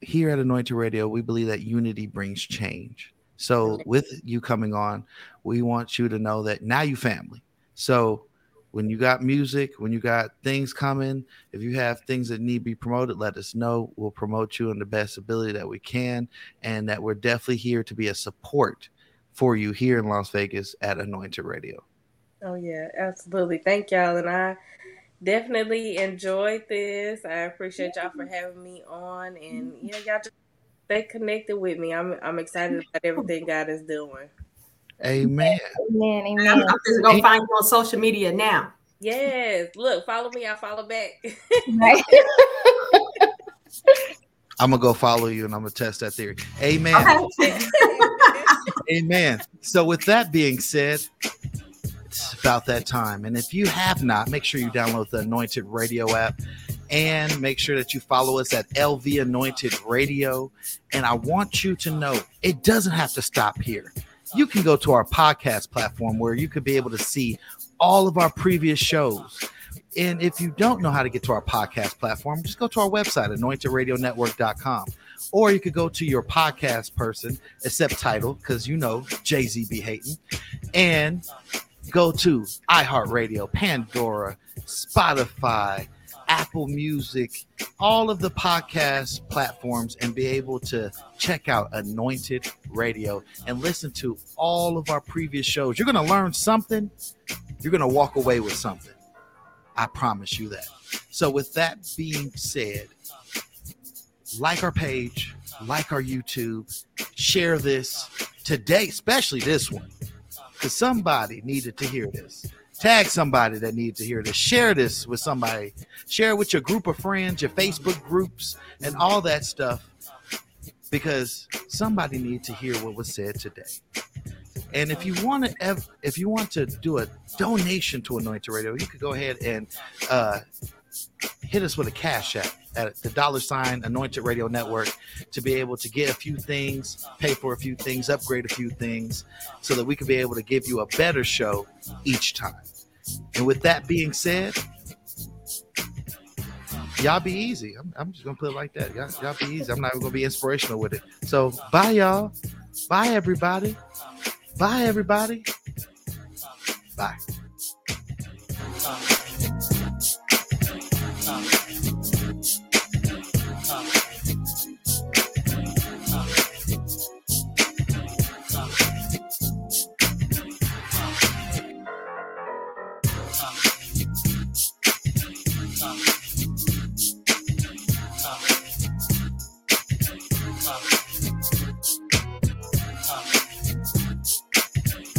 here at Anointed Radio, we believe that unity brings change. So, with you coming on, we want you to know that now you family. So, when you got music, when you got things coming, if you have things that need to be promoted, let us know. We'll promote you in the best ability that we can, and that we're definitely here to be a support for you here in Las Vegas at Anointed Radio. Oh yeah, absolutely. Thank y'all, and I definitely enjoyed this. I appreciate y'all for having me on, and mm-hmm. yeah, y'all just stay connected with me. I'm I'm excited about everything God is doing. Amen. Amen. I'm, Amen. I'm just gonna find you on social media now. Yes, look, follow me. I'll follow back. I'm gonna go follow you and I'm gonna test that theory. Amen. Okay. Amen. So, with that being said, it's about that time. And if you have not, make sure you download the Anointed Radio app and make sure that you follow us at LV Anointed Radio. And I want you to know it doesn't have to stop here. You can go to our podcast platform where you could be able to see all of our previous shows. And if you don't know how to get to our podcast platform, just go to our website, anointedradionetwork.com. Or you could go to your podcast person, accept Tidal, because you know Jay Z be hating, and go to iHeartRadio, Pandora, Spotify, Apple Music, all of the podcast platforms, and be able to check out Anointed Radio and listen to all of our previous shows. You're going to learn something, you're going to walk away with something. I promise you that. So, with that being said, like our page, like our YouTube, share this today, especially this one, because somebody needed to hear this. Tag somebody that needed to hear this. Share this with somebody. Share it with your group of friends, your Facebook groups, and all that stuff, because somebody needed to hear what was said today. And if you want to, if you want to do a donation to Anointed Radio, you could go ahead and uh, hit us with a cash app at the dollar sign Anointed Radio Network to be able to get a few things, pay for a few things, upgrade a few things, so that we can be able to give you a better show each time. And with that being said, y'all be easy. I'm, I'm just gonna put it like that. Y'all, y'all be easy. I'm not even gonna be inspirational with it. So bye, y'all. Bye, everybody. Bye, everybody. Bye.